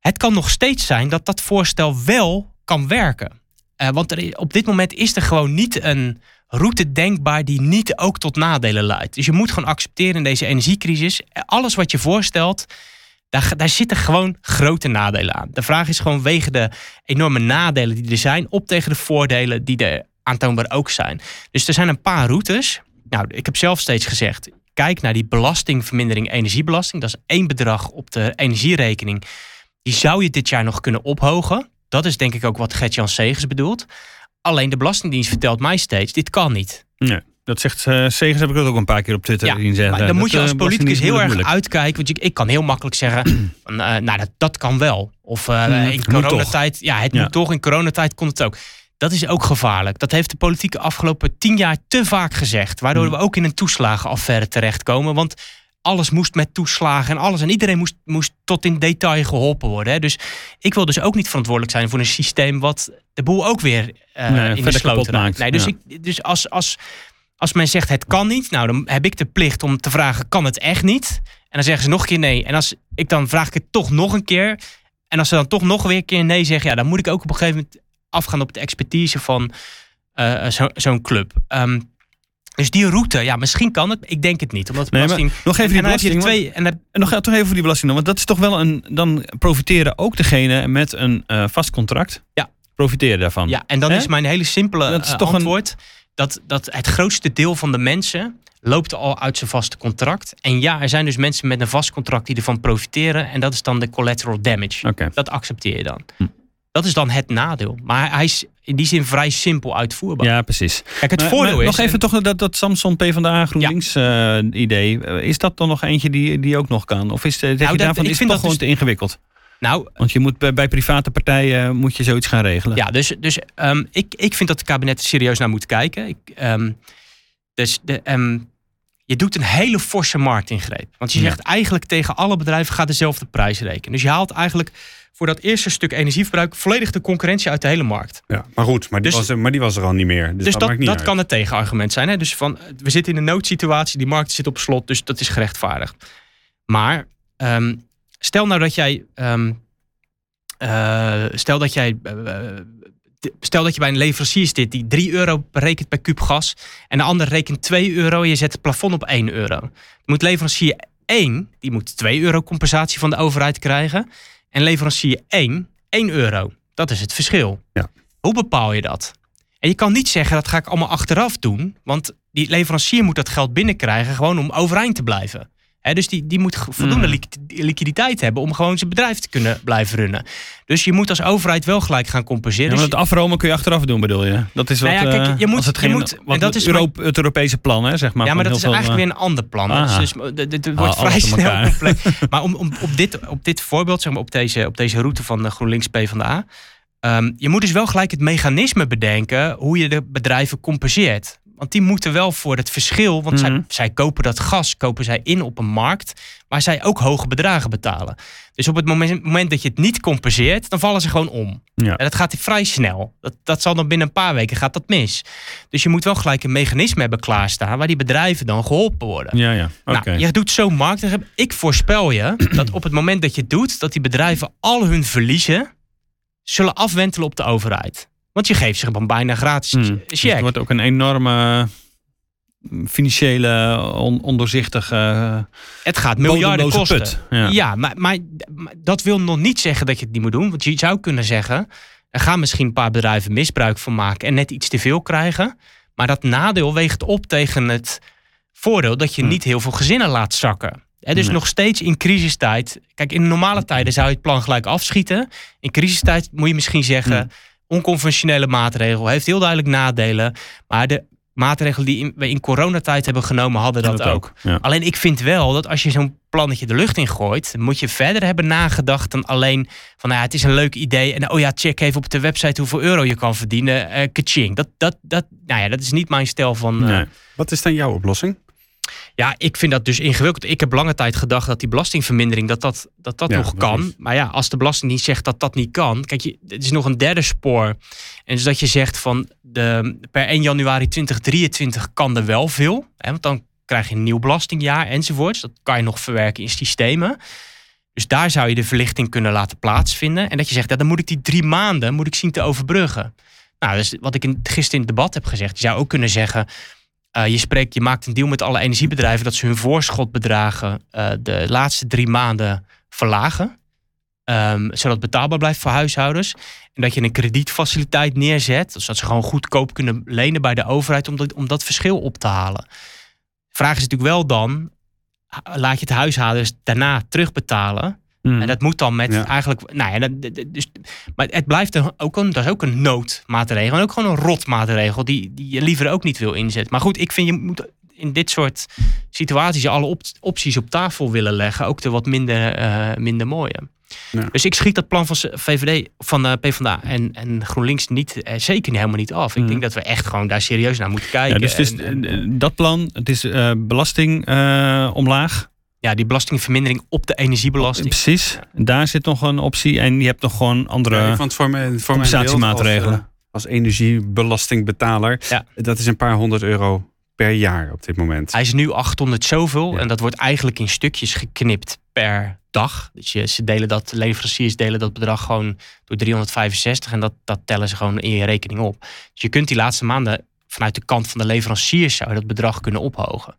Het kan nog steeds zijn dat dat voorstel wel kan werken. Uh, want op dit moment is er gewoon niet een route denkbaar die niet ook tot nadelen leidt. Dus je moet gewoon accepteren in deze energiecrisis. Alles wat je voorstelt, daar, daar zitten gewoon grote nadelen aan. De vraag is gewoon wegen de enorme nadelen die er zijn op tegen de voordelen die er aantoonbaar ook zijn. Dus er zijn een paar routes. Nou, ik heb zelf steeds gezegd, kijk naar die belastingvermindering energiebelasting. Dat is één bedrag op de energierekening. Die zou je dit jaar nog kunnen ophogen. Dat is denk ik ook wat Gert-Jan Segers bedoelt. Alleen de Belastingdienst vertelt mij steeds, dit kan niet. Nee, dat zegt uh, Segers, heb ik dat ook een paar keer op Twitter ja, zien zeggen. Maar dan dat, moet je als uh, politicus heel erg moeilijk. uitkijken. Want je, ik kan heel makkelijk zeggen, van, uh, nou dat, dat kan wel. Of uh, in coronatijd, ja het ja. moet toch, in coronatijd kon het ook. Dat is ook gevaarlijk. Dat heeft de politiek de afgelopen tien jaar te vaak gezegd. Waardoor mm. we ook in een toeslagenaffaire terechtkomen. Want alles moest met toeslagen en alles. En iedereen moest, moest tot in detail geholpen worden. Hè. Dus ik wil dus ook niet verantwoordelijk zijn voor een systeem wat de boel ook weer uh, nee, in de sloot maakt. Nee, dus ja. ik, dus als, als, als men zegt het kan niet, nou dan heb ik de plicht om te vragen kan het echt niet? En dan zeggen ze nog een keer nee. En als ik dan vraag ik het toch nog een keer. En als ze dan toch nog weer een keer nee zeggen, ja, dan moet ik ook op een gegeven moment afgaan op de expertise van uh, zo'n zo club. Um, Dus die route, ja, misschien kan het. Ik denk het niet. Omdat Nee, belasting. nog even die en belasting, twee. En dan, En nog toch even voor die belasting want dat is toch wel een. Dan profiteren ook degene met een eh, vast contract. Ja. Profiteren daarvan. ja, en dan is mijn hele simpele Dat is eh, toch een- antwoord. Dat, dat het grootste deel van de mensen loopt al uit zijn vaste contract. En ja, er zijn dus mensen met een vast contract die ervan profiteren. En dat is dan de collateral damage. Dat accepteer je dan. Hm. Dat is dan het nadeel. Maar hij is in die zin vrij simpel uitvoerbaar. Ja, precies. Kijk, het Maar- voordeel maar is... Nog even toch dat, dat Samson PvdA GroenLinks eh, idee. Eh, Is dat dan nog eentje die, die ook nog kan? Of is, eh, zeg Nou, daarvan ik is het toch gewoon dus- te ingewikkeld? Nou, Want je moet bij, bij private partijen moet je zoiets gaan regelen. Ja, dus, dus ehm, ik, ik vind dat het kabinet er serieus naar moet kijken. Ik, ehm, dus de, ehm, je doet een hele forse marktingreep. Want je Ja. zegt eigenlijk tegen alle bedrijven ga dezelfde prijs rekenen. Dus je haalt eigenlijk voor dat eerste stuk energieverbruik volledig de concurrentie uit de hele markt. Ja, maar goed, maar die, Dus- was, er, maar die was er al niet meer. Dus, Dus, dat, niet dat kan het tegenargument zijn. Hè? Dus van, we zitten in een noodsituatie, die markt zit op slot, dus dat is gerechtvaardigd. Maar ehm, stel nou dat jij, ehm, eh, stel dat jij, eh, stel dat je bij een leverancier zit die 3 euro berekent per kuub gas en de ander rekent 2 euro en je zet het plafond op 1 euro. Dan moet leverancier 1, die moet 2 euro compensatie van de overheid krijgen en leverancier 1, 1 euro. Dat is het verschil. Ja. Hoe bepaal je dat? En je kan niet zeggen dat ga ik allemaal achteraf doen, want die leverancier moet dat geld binnenkrijgen gewoon om overeind te blijven. Dus die, die moet voldoende Mm. liqui- liquiditeit hebben om gewoon zijn bedrijf te kunnen blijven runnen. Dus je moet als overheid wel gelijk gaan compenseren. Ja, Dus want het afromen kun je achteraf doen, bedoel je? Dat is wat, Nou ja, kijk, eh, je moet- het je geen, moet- wat en dat is het Europese plan, hè, zeg maar. ja, maar dat is veel, eigenlijk eh, weer een ander plan. Aha. Dus, dus, dit- dit wordt Ah, vrij alles door snel complex. Maar om, om, op, dit, op dit voorbeeld, zeg maar, op, deze, op deze route van de GroenLinks PvdA... Um, je moet dus wel gelijk het mechanisme bedenken... hoe je de bedrijven compenseert. Want die moeten wel voor het verschil... want zij, Mhm. zij kopen dat gas kopen zij in op een markt... waar zij ook hoge bedragen betalen. Dus op het moment, moment dat je het niet compenseert... dan vallen ze gewoon om. Ja. En dat gaat vrij snel. Dat, dat zal dan binnen een paar weken gaat dat mis. Dus je moet wel gelijk een mechanisme hebben klaarstaan... waar die bedrijven dan geholpen worden. Ja, ja. Nou, je doet zo markt. Ik voorspel je dat op het moment dat je het doet, dat die bedrijven al hun verliezen zullen afwentelen op de overheid. Want je geeft ze dan bijna gratis Hmm. Dus het wordt ook een enorme mm, financiële, on- ondoorzichtige, het gaat miljarden kosten. Ja. Ja, maar, maar, maar dat wil nog niet zeggen dat je het niet moet doen. Want je zou kunnen zeggen, er gaan misschien een paar bedrijven misbruik van maken en net iets te veel krijgen. Maar dat nadeel weegt op tegen het voordeel dat je Hmm. niet heel veel gezinnen laat zakken. Hè, dus Nee. nog steeds in crisistijd. Kijk, in normale tijden zou je het plan gelijk afschieten. In crisistijd moet je misschien zeggen. Hmm. Onconventionele maatregel. Heeft heel duidelijk nadelen. Maar de maatregelen die in- we in coronatijd hebben genomen, hadden dat, ook. Ja. Alleen ik vind wel dat als je zo'n plannetje de lucht in gooit, moet je verder hebben nagedacht dan alleen van nou ja, het is een leuk idee en oh ja, check even op de website hoeveel euro je kan verdienen. eh kaching. Dat, dat, dat, nou ja, dat is niet mijn stijl van. eh, Nee. Wat is dan jouw oplossing? Ja, ik vind dat dus ingewikkeld. Ik heb lange tijd gedacht dat die belastingvermindering dat dat, dat, dat Ja, nog kan. Maar ja, als de Belastingdienst zegt dat dat niet kan. Kijk, je, het is nog een derde spoor. En dus dat je zegt van de, per 1 januari 2023 kan er wel veel. Hè, want dan krijg je een nieuw belastingjaar enzovoorts. Dat kan je nog verwerken in systemen. Dus daar zou je de verlichting kunnen laten plaatsvinden. En dat je zegt, ja, dan moet ik die drie maanden moet ik zien te overbruggen. Nou, dus wat ik in, gisteren in het debat heb gezegd. Je zou ook kunnen zeggen, uh, je, spreekt, je maakt een deal met alle energiebedrijven dat ze hun voorschotbedragen uh, de laatste drie maanden verlagen. Um, zodat het betaalbaar blijft voor huishoudens. En dat je een kredietfaciliteit neerzet. Zodat ze gewoon goedkoop kunnen lenen bij de overheid om dat, om dat verschil op te halen. De vraag is natuurlijk wel dan, laat je het huishoudens daarna terugbetalen. Mm. En dat moet dan met ja. eigenlijk. Nou ja, dat, dus, maar het blijft een, ook een, dat is ook een noodmaatregel. En ook gewoon een rotmaatregel die, die je liever ook niet wil inzetten. Maar goed, ik vind je moet in dit soort situaties alle op, opties op tafel willen leggen. Ook de wat minder, uh, minder mooie. Ja. Dus ik schiet dat plan van VVD, van uh, PvdA en, en GroenLinks niet, uh, zeker helemaal niet af. Ik mm. denk dat we echt gewoon daar serieus naar moeten kijken. Ja, dus het is, en, dat plan, het is uh, belasting omlaag. Ja, die belastingvermindering op de energiebelasting. Precies, ja. daar zit nog een optie. En je hebt nog gewoon andere ja, want voor mijn, voor compensatiemaatregelen. Als, als energiebelastingbetaler, ja. dat is een paar honderd euro per jaar op dit moment. Hij is nu 800 zoveel. Ja. En dat wordt eigenlijk in stukjes geknipt per dag. Dus je, ze delen dat, leveranciers delen dat bedrag gewoon door 365. En dat, dat tellen ze gewoon in je rekening op. Dus je kunt die laatste maanden vanuit de kant van de leveranciers zou je dat bedrag kunnen ophogen.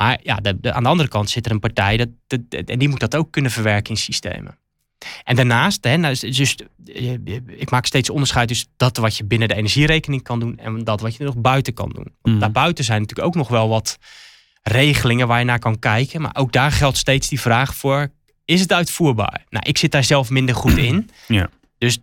Maar ja, de, aan de andere kant zit er een partij dat, en die moet dat ook kunnen verwerken in systemen. En daarnaast, hè, nou, dus, eh, ik maak steeds onderscheid tussen dat wat je binnen de energierekening kan doen en dat wat je nog buiten kan doen. Want Mhm. daarbuiten zijn natuurlijk ook nog wel wat regelingen waar je naar kan kijken. Maar ook daar geldt steeds die vraag voor, is het uitvoerbaar? Nou, ik zit daar zelf minder goed in. Ja. Dus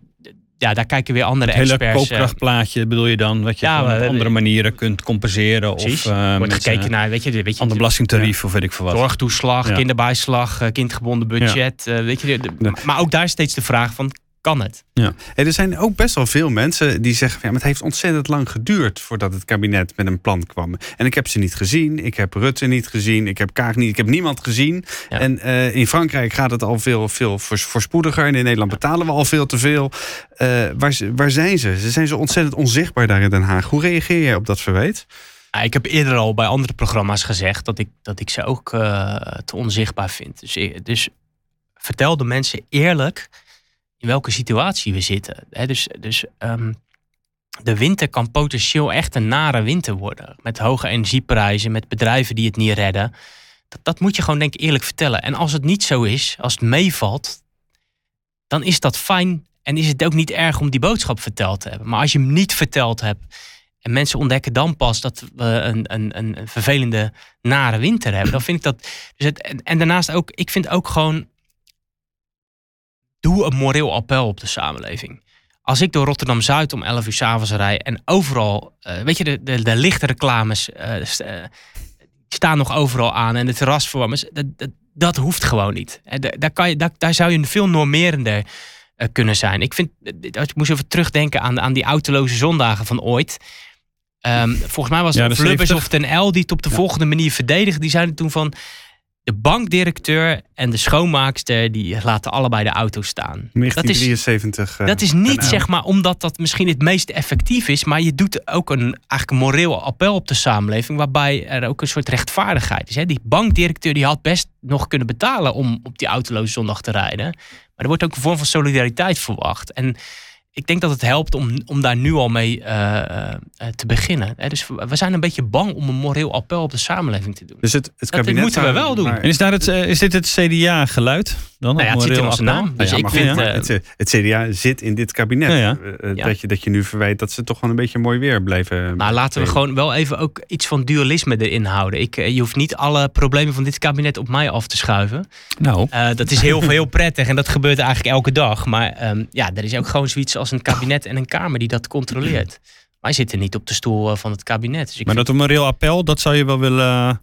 ja, daar kijken weer andere Het hele experts. eh, koopkrachtplaatje bedoel je dan, wat je Ja, op maar- andere manieren kunt compenseren. Precies. Of eh, wordt met, gekeken eh, naar, weet je, weet je ander belastingtarief of weet ik veel wat. zorgtoeslag, kinderbijslag, eh, kindgebonden budget. eh, weet je, de-. Maar ook daar is steeds de vraag van, kan het? Hey, er zijn ook best wel veel mensen die zeggen: van, ja, maar het heeft ontzettend lang geduurd voordat het kabinet met een plan kwam. En ik heb ze niet gezien, ik heb Rutte niet gezien, ik heb Kaag niet, ik heb niemand gezien. Ja. En eh, in Frankrijk gaat het al veel, veel voors- voorspoediger. En in Nederland betalen we al veel te veel. Eh, waar, waar zijn ze? Ze zijn zo ontzettend onzichtbaar daar in Den Haag. Hoe reageer jij op dat verwijt? Ja, ik heb eerder al bij andere programma's gezegd dat ik, dat ik ze ook eh, te onzichtbaar vind. Dus, dus vertel de mensen eerlijk in welke situatie we zitten. Dus dus ehm, de winter kan potentieel echt een nare winter worden. Met hoge energieprijzen, met bedrijven die het niet redden. Dat, dat moet je gewoon denk ik eerlijk vertellen. En als het niet zo is, als het meevalt, dan is dat fijn. En is het ook niet erg om die boodschap verteld te hebben. Maar als je hem niet verteld hebt en mensen ontdekken dan pas dat we een, een, een een vervelende, nare winter hebben. Dan vind ik dat. Dus het, en, en daarnaast ook, ik vind ook gewoon. Doe een moreel appel op de samenleving. Als ik door Rotterdam Zuid om 11 uur s'avonds rij en overal, eh, weet je, de, de, de lichte reclames eh, eh, staan nog overal aan en de terrasverwarmers, dat, dat, dat hoeft gewoon niet. Da- Daar, kan je, daar, daar zou je veel normerender kunnen zijn. Ik vind, ik moest even terugdenken aan, aan die autoloze zondagen van ooit. Ehm, volgens mij was het 70. of Ten L die het op de volgende manier verdedigde. Die zeiden toen van de bankdirecteur en de schoonmaakster die laten allebei de auto staan. Dat is, 1973. dat is niet zeg maar omdat dat misschien het meest effectief is, maar je doet ook een eigenlijk een moreel appel op de samenleving waarbij er ook een soort rechtvaardigheid is. Hè? Die bankdirecteur die had best nog kunnen betalen om op die autoloze zondag te rijden, maar er wordt ook een vorm van solidariteit verwacht. En ik denk dat het helpt om, om daar nu al mee eh, eh, te beginnen. Hè? Dus we zijn een beetje bang om een moreel appel op de samenleving te doen. Dus het, het Dat kabinet moeten we wel doen. maar- En is, daar het, eh, is dit het CDA-geluid? Dan Nou ja, het zit in Moreel onze appel? naam. Dus Ja, ik vind, het, het CDA zit in dit kabinet. Ja, ja. Ja. Dat, je, dat je nu verwijt dat ze toch wel een beetje mooi weer blijven. Maar laten we gewoon wel even ook iets van dualisme erin houden. Ik, je hoeft niet alle problemen van dit kabinet op mij af te schuiven. Nou, Eh, dat is heel, heel prettig en dat gebeurt eigenlijk elke dag. Maar ehm, ja, er is ook gewoon zoiets als een kabinet en een Kamer die dat controleert. Wij zitten niet op de stoel eh, van het kabinet. Dus ik maar dat een moreel appel, dat zou je wel willen eh,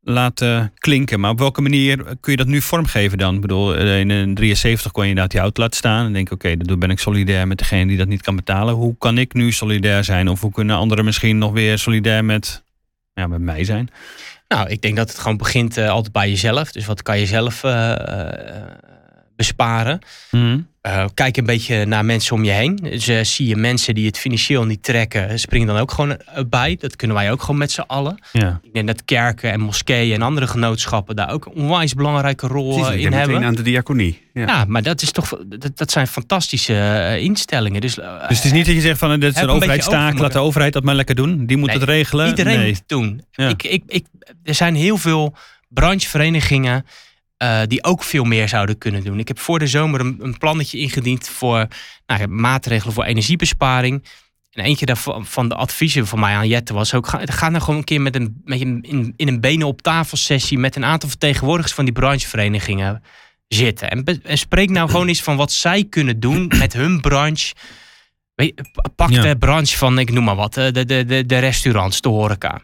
laten klinken. Maar op welke manier kun je dat nu vormgeven dan? Ik bedoel, eh, in een 73 kon je inderdaad die auto laten staan. En denk oké, dan ben ik solidair met degene die dat niet kan betalen. Hoe kan ik nu solidair zijn? Of hoe kunnen anderen misschien nog weer solidair met, ja, met mij zijn? Nou, ik denk dat het gewoon begint altijd bij jezelf. Dus wat kan je zelf besparen? Eh, kijk een beetje naar mensen om je heen. Dus zie je mensen die het financieel niet trekken, springen dan ook gewoon eh, bij. Dat kunnen wij ook gewoon met z'n allen. Ja. Ik denk dat kerken en moskeeën en andere genootschappen daar ook een onwijs belangrijke rol Precies, eh, in hebben. aan de diaconie. Ja. Ja, maar dat is toch dat, dat zijn fantastische instellingen. Dus, Dus het is niet dat je zegt van dit is een overheidstaak, laat de overheid dat maar lekker doen. Die moet Nee, het regelen. iedereen Nee. moet het doen. Ja. Ik, ik, ik, er zijn heel veel brancheverenigingen eh, die ook veel meer zouden kunnen doen. Ik heb voor de zomer een, een plannetje ingediend voor nou, maatregelen voor energiebesparing. En eentje daarvan van de adviezen van mij aan Jette was ook... ga, ga nou gewoon een keer met een, met een, in, in een benen op tafel sessie... met een aantal vertegenwoordigers van die brancheverenigingen zitten. En, spreek nou gewoon eens van wat zij kunnen doen met hun branche. Weet, pak Ja. de branche van, ik noem maar wat, eh, de, de, de, de restaurants, de horeca.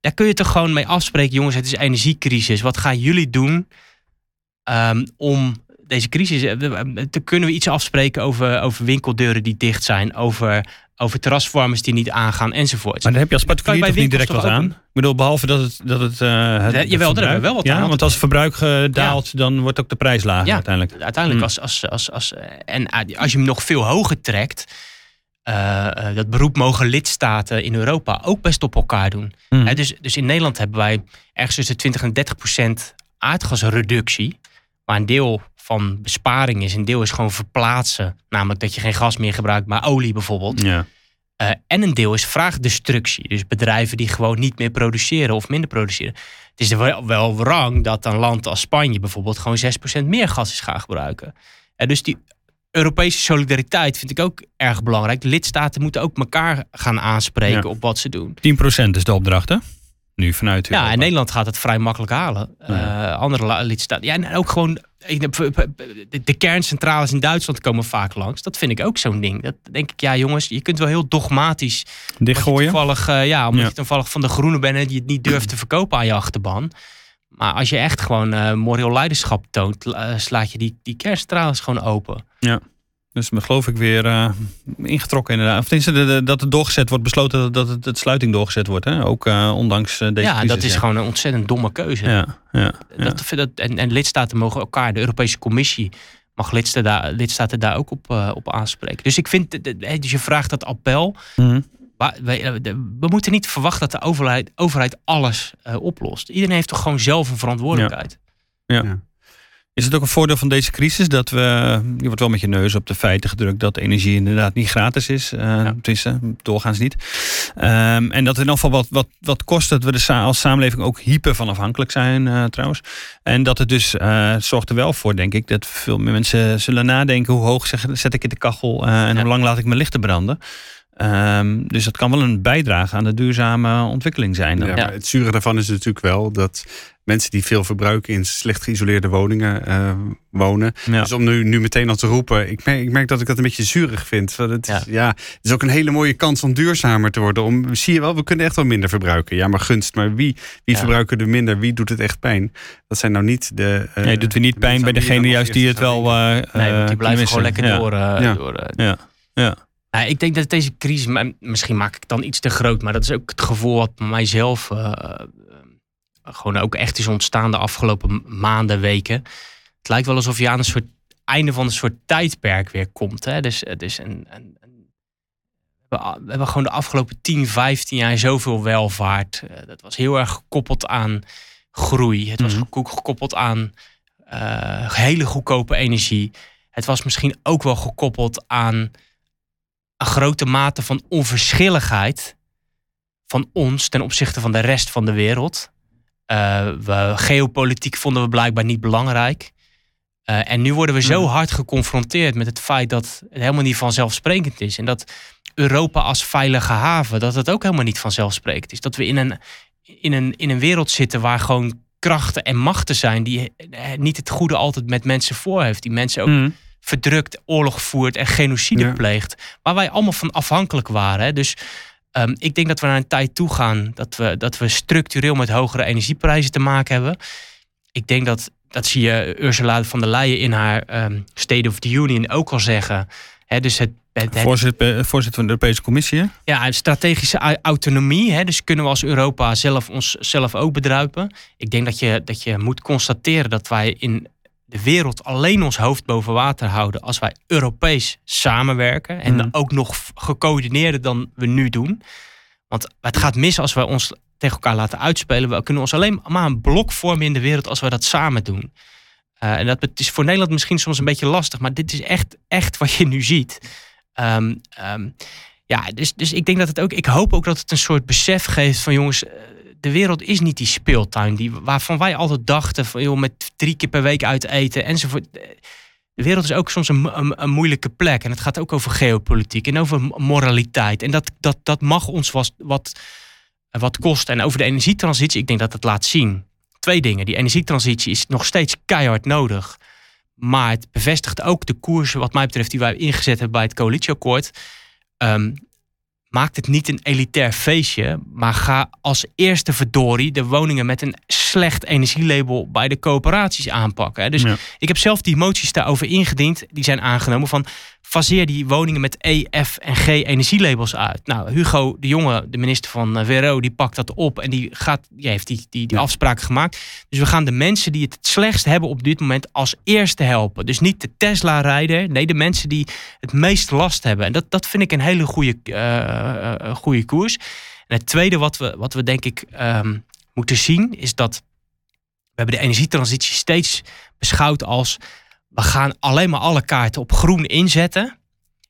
Daar kun je toch gewoon mee afspreken, jongens, het is energiecrisis. Wat gaan jullie doen ehm, om deze crisis... eh, te kunnen we iets afspreken over, over winkeldeuren die dicht zijn... over, over terrasverwarmers die niet aangaan, enzovoort. Maar daar heb je als particulier toch niet direct wat aan? Ik bedoel, behalve dat het, dat het, eh het Ja, het jawel, daar hebben we wel wat ja, aan. want als het verbruik eh, daalt, dan wordt ook de prijs lager Ja. uiteindelijk. uiteindelijk Hmm. als, als, als, als eh, en eh, als je hem nog veel hoger trekt, eh, eh, dat beroep mogen lidstaten in Europa ook best op elkaar doen. Hè, dus, dus in Nederland hebben wij ergens tussen 20 en 30 procent aardgasreductie, maar een deel van besparing is, een deel is gewoon verplaatsen, namelijk dat je geen gas meer gebruikt, maar olie bijvoorbeeld. Ja. Uh, en een deel is vraagdestructie. Dus bedrijven die gewoon niet meer produceren of minder produceren. Het is wel, wel wrang dat een land als Spanje bijvoorbeeld gewoon 6% meer gas is gaan gebruiken. Uh, dus die Europese solidariteit vind ik ook erg belangrijk. De lidstaten moeten ook elkaar gaan aanspreken op wat ze doen. 10% is de opdracht, hè? Nu vanuit Europa. Ja, in Nederland gaat het vrij makkelijk halen. Uh, andere lidstaten. Ja, en ook gewoon de kerncentrales in Duitsland komen vaak langs. Dat vind ik ook zo'n ding. Dat denk ik, ja jongens, je kunt wel heel dogmatisch dichtgooien. Toevallig, uh, ja, omdat je toevallig van de groene bent en je het niet durft te verkopen aan je achterban. Maar als je echt gewoon uh, moreel leiderschap toont, slaat je die, die kerncentrales gewoon open. Ja. Dus me geloof ik weer uh, ingetrokken inderdaad. Of tenminste dat het doorgezet wordt, besloten dat het, het sluiting doorgezet wordt. Hè? Ook uh, ondanks uh, deze Ja, dat is gewoon een ontzettend domme keuze. Ja, ja, dat, dat, en, en lidstaten mogen elkaar, de Europese Commissie mag lidstaten daar, lidstaten daar ook op, op aanspreken. Dus ik vind, dus je vraagt dat appel. Mm we, we, moeten niet verwachten dat de overheid, overheid alles oplost. Iedereen heeft toch gewoon zelf een verantwoordelijkheid. ja. Is het ook een voordeel van deze crisis dat we, je wordt wel met je neus op de feiten gedrukt dat energie inderdaad niet gratis is. Uh, ja. Tenminste, doorgaans niet. Um, en dat het in ieder geval wat, wat, wat kost dat we er als samenleving ook hyper van afhankelijk zijn uh, trouwens. En dat het dus uh, zorgt er wel voor, denk ik, dat veel meer mensen zullen nadenken hoe hoog zeg, zet ik in de kachel en ja. hoe lang laat ik mijn lichten branden. Um, dus dat kan wel een bijdrage aan de duurzame ontwikkeling zijn. Ja, het zure daarvan is natuurlijk wel dat mensen die veel verbruiken in slecht geïsoleerde woningen uh, wonen. Ja. Dus om nu, nu meteen al te roepen, ik merk, ik merk dat ik dat een beetje zurig vind. Want het, ja. ja. het is ook een hele mooie kans om duurzamer te worden. Om, zie je wel, we kunnen echt wel minder verbruiken. Ja, maar gunst. Maar wie, wie ja. verbruiken er minder? Wie doet het echt pijn? Dat zijn nou niet de. Uh, nee, doet weer niet pijn bij degene juist die het wel. Uh, nee, want die blijven gewoon lekker door. door ja. ja. Ja, ik denk dat deze crisis, misschien maak ik dan iets te groot, maar dat is ook het gevoel wat mijzelf uh, gewoon ook echt is ontstaan de afgelopen maanden, weken. Het lijkt wel alsof je aan een soort einde van een soort tijdperk weer komt. Hè? Dus het is een, een, een we hebben gewoon de afgelopen 10, 15 jaar zoveel welvaart. Uh, dat was heel erg gekoppeld aan groei. Het was mm -hmm. gekoppeld aan uh, hele goedkope energie. Het was misschien ook wel gekoppeld aan een grote mate van onverschilligheid van ons ten opzichte van de rest van de wereld. Uh, we, geopolitiek vonden we blijkbaar niet belangrijk. Uh, en nu worden we zo hard geconfronteerd met het feit dat het helemaal niet vanzelfsprekend is. En dat Europa als veilige haven, dat het ook helemaal niet vanzelfsprekend is. Dat we in een, in een, in een wereld zitten waar gewoon krachten en machten zijn die niet het goede altijd met mensen voor heeft. Die mensen ook mm. verdrukt, oorlog voert en genocide ja. pleegt. Waar wij allemaal van afhankelijk waren. Hè. Dus um, ik denk dat we naar een tijd toe gaan dat we, dat we structureel met hogere energieprijzen te maken hebben. Ik denk dat, dat zie je Ursula van der Leyen in haar um, State of the Union ook al zeggen. Dus het Voorzitter, voorzitter van de Europese Commissie. Hè? Ja, strategische autonomie. Dus kunnen we als Europa zelf onszelf ook bedruipen. Ik denk dat je, dat je moet constateren dat wij in de wereld alleen ons hoofd boven water houden als wij Europees samenwerken. En mm. ook nog gecoördineerder dan we nu doen. Want het gaat mis als wij ons tegen elkaar laten uitspelen. We kunnen ons alleen maar een blok vormen in de wereld als wij dat samen doen. Uh, en dat is voor Nederland misschien soms een beetje lastig, maar dit is echt, echt wat je nu ziet. Um, um, ja, dus, dus ik denk dat het ook, ik hoop ook dat het een soort besef geeft van jongens, de wereld is niet die speeltuin die, waarvan wij altijd dachten van joh, met drie keer per week uit eten enzovoort. De wereld is ook soms een, een, moeilijke plek. En het gaat ook over geopolitiek en over moraliteit. En dat, dat, dat mag ons wat, wat, wat kosten. En over de energietransitie, ik denk dat het laat zien. Twee dingen. Die energietransitie is nog steeds keihard nodig. Maar het bevestigt ook de koers, wat mij betreft, die wij ingezet hebben bij het coalitieakkoord. Um, maak het niet een elitair feestje, maar ga als eerste verdorie de woningen met een slecht energielabel bij de coöperaties aanpakken. Dus ik heb zelf die moties daarover ingediend, die zijn aangenomen van faseer die woningen met E, F en G energielabels uit. Nou, Hugo de Jonge, de minister van eh, die pakt dat op en die, gaat, die heeft die, die, die afspraken gemaakt. Dus we gaan de mensen die het het slechtst hebben op dit moment als eerste helpen. Dus niet de Tesla-rijder, nee, de mensen die het meest last hebben. En dat, dat vind ik een hele goede, uh, uh, goede koers. En het tweede wat we, wat we denk ik um, moeten zien, is dat we hebben de energietransitie steeds beschouwd als we gaan alleen maar alle kaarten op groen inzetten.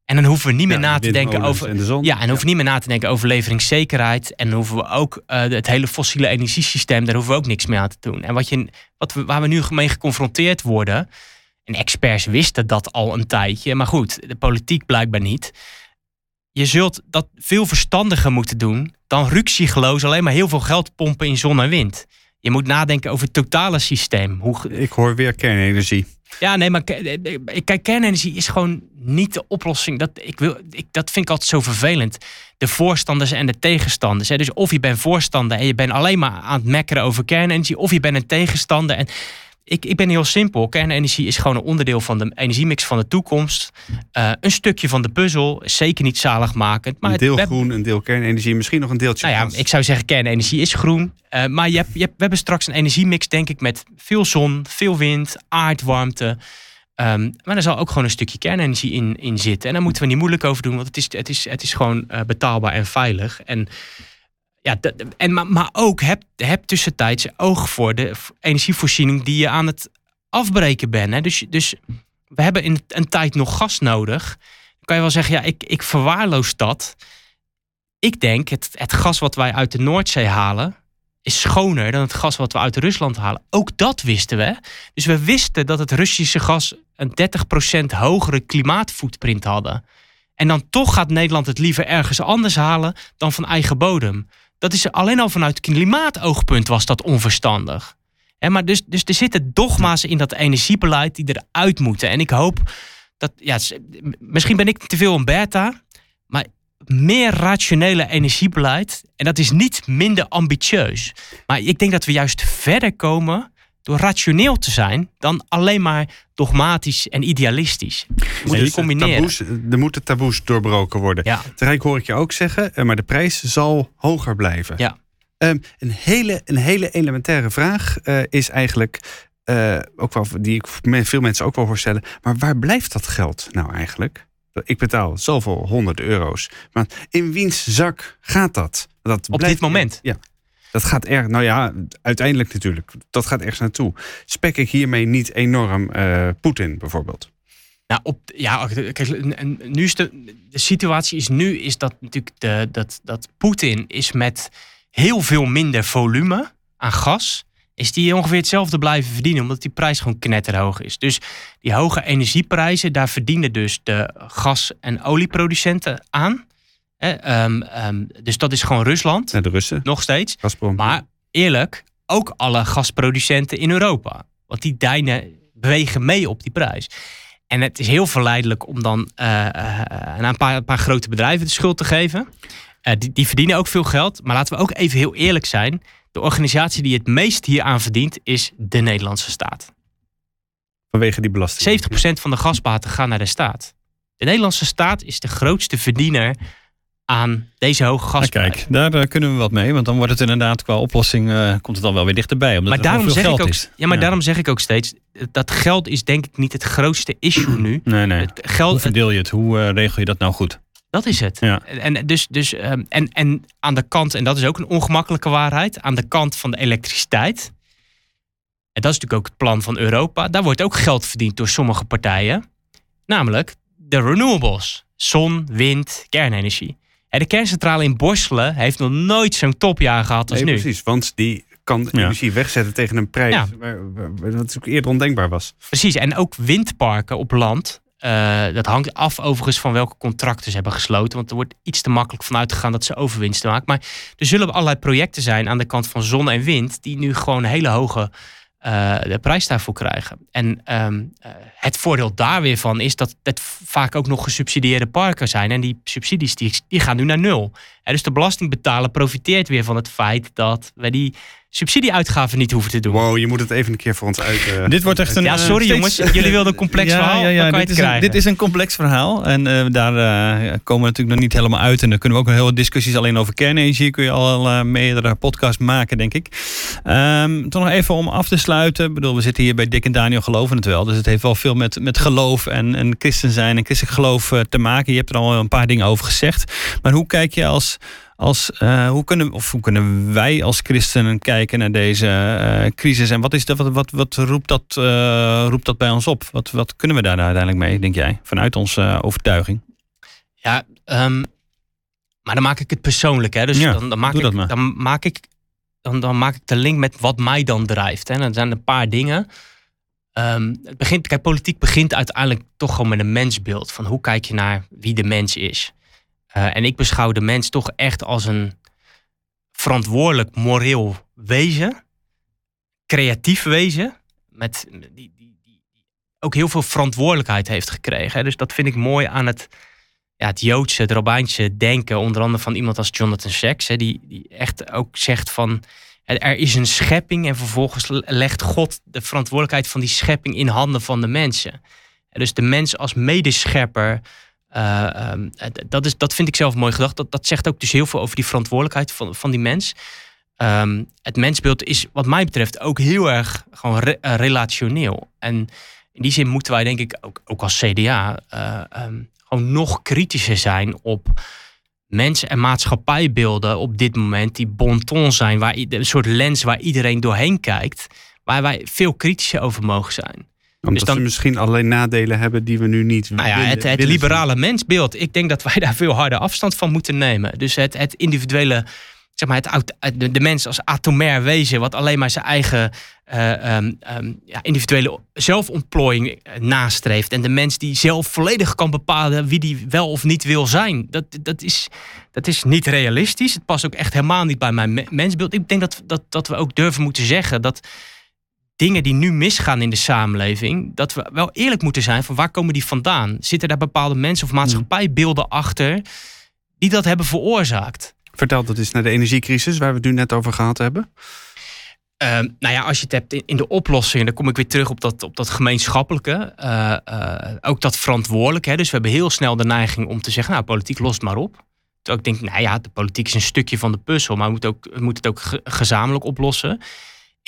En dan hoeven we niet meer na te denken over. En de zon. Ja, en hoeven we niet meer na te denken over leveringszekerheid. En dan hoeven we ook eh, het hele fossiele energiesysteem, daar hoeven we ook niks meer aan te doen. En wat je, wat we, waar we nu mee geconfronteerd worden. En experts wisten dat al een tijdje. Maar goed, de politiek blijkbaar niet. Je zult dat veel verstandiger moeten doen dan ruksigloos alleen maar heel veel geld pompen in zon en wind. Je moet nadenken over het totale systeem. Hoe, Ik hoor weer kernenergie. Ja, nee, maar ke- eh, kijk, kernenergie is gewoon niet de oplossing. Dat, ik wil, ik, dat vind ik altijd zo vervelend. De voorstanders en de tegenstanders. Hè. Dus of je bent voorstander en je bent alleen maar aan het mekkeren over kernenergie, of je bent een tegenstander. En ik, ik ben heel simpel. Kernenergie is gewoon een onderdeel van de energiemix van de toekomst. Eh, een stukje van de puzzel. Zeker niet zaligmakend. Maar een het- deel hebben- groen, een deel kernenergie, misschien nog een deeltje nou ja, gas. ik zou zeggen kernenergie is groen. Eh, maar je hebt, je hebt, we hebben straks een energiemix, denk ik, met veel zon, veel wind, aardwarmte. Ehm, maar er zal ook gewoon een stukje kernenergie in, in zitten. En daar moeten we niet moeilijk over doen, want het is, het is, het is gewoon eh, betaalbaar en veilig. En, ja, en, maar, maar ook heb, heb tussentijds oog voor de energievoorziening die je aan het afbreken bent. Hè. Dus, dus we hebben in een tijd nog gas nodig. Dan kan je wel zeggen, ja, ik, ik verwaarloos dat. Ik denk, het, het gas wat wij uit de Noordzee halen, is schoner dan het gas wat we uit Rusland halen. Ook dat wisten we. Dus we wisten dat het Russische gas een 30% hogere klimaatvoetprint hadden. En dan toch gaat Nederland het liever ergens anders halen dan van eigen bodem. Dat is alleen al vanuit klimaatoogpunt was dat onverstandig. Hè, maar dus, dus er zitten dogma's in dat energiebeleid die eruit moeten. En ik hoop dat, ja, misschien ben ik te veel een beta, maar meer rationele energiebeleid. En dat is niet minder ambitieus. Maar ik denk dat we juist verder komen door rationeel te zijn dan alleen maar dogmatisch en idealistisch. Dus het combineren. Taboes, er moeten taboes doorbroken worden. Ja. Tegelijk hoor ik je ook zeggen, eh, maar de prijs zal hoger blijven. Ja. Ehm, een, hele, een hele elementaire vraag eh, is eigenlijk, eh, ook wel, die ik veel mensen ook wel hoor stellen, maar waar blijft dat geld nou eigenlijk? Ik betaal zoveel honderd euro's, maar in wiens zak gaat dat? dat Op blijft- dit moment? Ja. Dat gaat erg, nou ja, uiteindelijk natuurlijk. Dat gaat ergens naartoe. Spek ik hiermee niet enorm eh, Poetin bijvoorbeeld? Nou, op, ja, kijk, nu is de, de situatie is nu is dat natuurlijk de, dat, dat Poetin is met heel veel minder volume aan gas, is die ongeveer hetzelfde blijven verdienen, omdat die prijs gewoon knetterhoog is. Dus die hoge energieprijzen, daar verdienen dus de gas- en olieproducenten aan. Hè, ehm, ehm, dus dat is gewoon Rusland, Naar de Russen, nog steeds. Gazprom. Maar eerlijk, ook alle gasproducenten in Europa. Want die deinen bewegen mee op die prijs. En het is heel verleidelijk om dan eh, eh, aan een paar, een paar grote bedrijven de schuld te geven. Eh, die, die verdienen ook veel geld. Maar laten we ook even heel eerlijk zijn. De organisatie die het meest hieraan verdient is de Nederlandse staat. vanwege die belasting. 70% van de gasbaten gaan naar de staat. De Nederlandse staat is de grootste verdiener aan deze hoge Maar gasprijs. kijk, daar eh, kunnen we wat mee. Want dan wordt het inderdaad qua oplossing, eh, komt het dan wel weer dichterbij. Omdat maar daarom zeg ik ook, is. ja, maar daarom zeg ik ook steeds, dat geld is denk ik niet het grootste issue nu. Nee, nee. Het geld, Hoe verdeel je het? Hoe eh, regel je dat nou goed? dat is het. Ja. En, dus, dus, ehm, en, en aan de kant, en dat is ook een ongemakkelijke waarheid, aan de kant van de elektriciteit. En dat is natuurlijk ook het plan van Europa. Daar wordt ook geld verdiend door sommige partijen. Namelijk de renewables. Zon, wind, kernenergie. En de kerncentrale in Borselen heeft nog nooit zo'n topjaar gehad als Nee, nu. precies, want die kan energie wegzetten tegen een prijs Ja. waar, waar- waar- wat ook eerder ondenkbaar was. Precies, en ook windparken op land. eh, dat hangt af overigens van welke contracten ze hebben gesloten. Want er wordt iets te makkelijk van uitgegaan dat ze overwinsten maken. Maar er zullen allerlei projecten zijn aan de kant van zon en wind... die nu gewoon hele hoge eh, de prijs daarvoor krijgen. En ehm, eh, het voordeel daar weer van is dat het vaak ook nog gesubsidieerde parken zijn. En die subsidies die, die gaan nu naar nul. En dus de belastingbetaler profiteert weer van het feit... dat we die subsidieuitgaven niet hoeven te doen. Wow, je moet het even een keer voor ons uit. eh, Dit wordt echt een. Ja, eh, sorry jongens. Jullie wilden een complex verhaal. Ja, dit, is een, krijgen. dit is een complex verhaal. En eh, daar eh, komen we natuurlijk nog niet helemaal uit. En dan kunnen we ook nog heel wat discussies alleen over kernenergie. Kun je al meerdere podcasts maken, denk ik. Ehm toch nog even om af te sluiten. Ik bedoel, we zitten hier bij Dick en Daniel geloven het wel. Dus het heeft wel veel met, met geloof en, en christen zijn en christelijk geloof te maken. Je hebt er al een paar dingen over gezegd. Maar hoe kijk je als. Als, eh, hoe, kunnen, of hoe kunnen wij als christenen kijken naar deze eh, crisis? En wat, is dat, wat, wat, wat roept, dat, eh, roept dat bij ons op? Wat, wat kunnen we daar uiteindelijk mee, denk jij? Vanuit onze overtuiging? Ja, ehm, maar dan maak ik het persoonlijk. Hè? Dus Ja, dan, dan, maak ik, maar. dan maak ik dan, dan maak ik de link met wat mij dan drijft. Hè? En dan zijn er een paar dingen. Ehm, het begint, kijk, politiek begint uiteindelijk toch gewoon met een mensbeeld. Van hoe kijk je naar wie de mens is. Eh, en ik beschouw de mens toch echt als een verantwoordelijk moreel wezen. Creatief wezen. Met, die, die, die, ook heel veel verantwoordelijkheid heeft gekregen. Dus dat vind ik mooi aan het, ja, het Joodse, het Robijnse denken. Onder andere van iemand als Jonathan Sacks. Die, die echt ook zegt van... Er is een schepping en vervolgens legt God de verantwoordelijkheid van die schepping in handen van de mensen. En Dus de mens als medeschepper, eh, ehm, dat, is, dat vind ik zelf mooi gedacht. Dat, dat zegt ook dus heel veel over die verantwoordelijkheid van, van die mens. Ehm, het mensbeeld is wat mij betreft ook heel erg gewoon eh, relationeel. En in die zin moeten wij denk ik ook, ook als CDA eh, ehm, gewoon nog kritischer zijn op mensen en maatschappijbeelden op dit moment die bonton zijn, waar, een soort lens waar iedereen doorheen kijkt, waar wij veel kritischer over mogen zijn. Omdat dan- ze misschien allerlei nadelen hebben die we nu niet Nou ja, willen- het, het willen liberale mensbeeld. Ik denk dat wij daar veel harder afstand van moeten nemen. Dus het, het individuele, zeg maar, het, de, mens als atomair wezen, wat alleen maar zijn eigen eh, ehm, ehm, ja, individuele zelfontplooiing eh, nastreeft. En de mens die zelf volledig kan bepalen wie die wel of niet wil zijn. Dat, dat, is, dat is niet realistisch. Het past ook echt helemaal niet bij mijn me- mensbeeld. Ik denk dat, dat, dat we ook durven moeten zeggen dat dingen die nu misgaan in de samenleving, dat we wel eerlijk moeten zijn van waar komen die vandaan? Zitten daar bepaalde mensen of maatschappijbeelden achter die dat hebben veroorzaakt? Vertel dat eens naar de energiecrisis waar we het nu net over gehad hebben. Ehm, nou ja, als je het hebt in, de oplossingen, dan kom ik weer terug op dat, op dat gemeenschappelijke. eh, eh, ook dat verantwoordelijke. Hè. Dus we hebben heel snel de neiging om te zeggen, nou, politiek lost maar op. Terwijl ik denk, nou ja, de politiek is een stukje van de puzzel, maar we moeten, ook, we moeten het ook ge- gezamenlijk oplossen.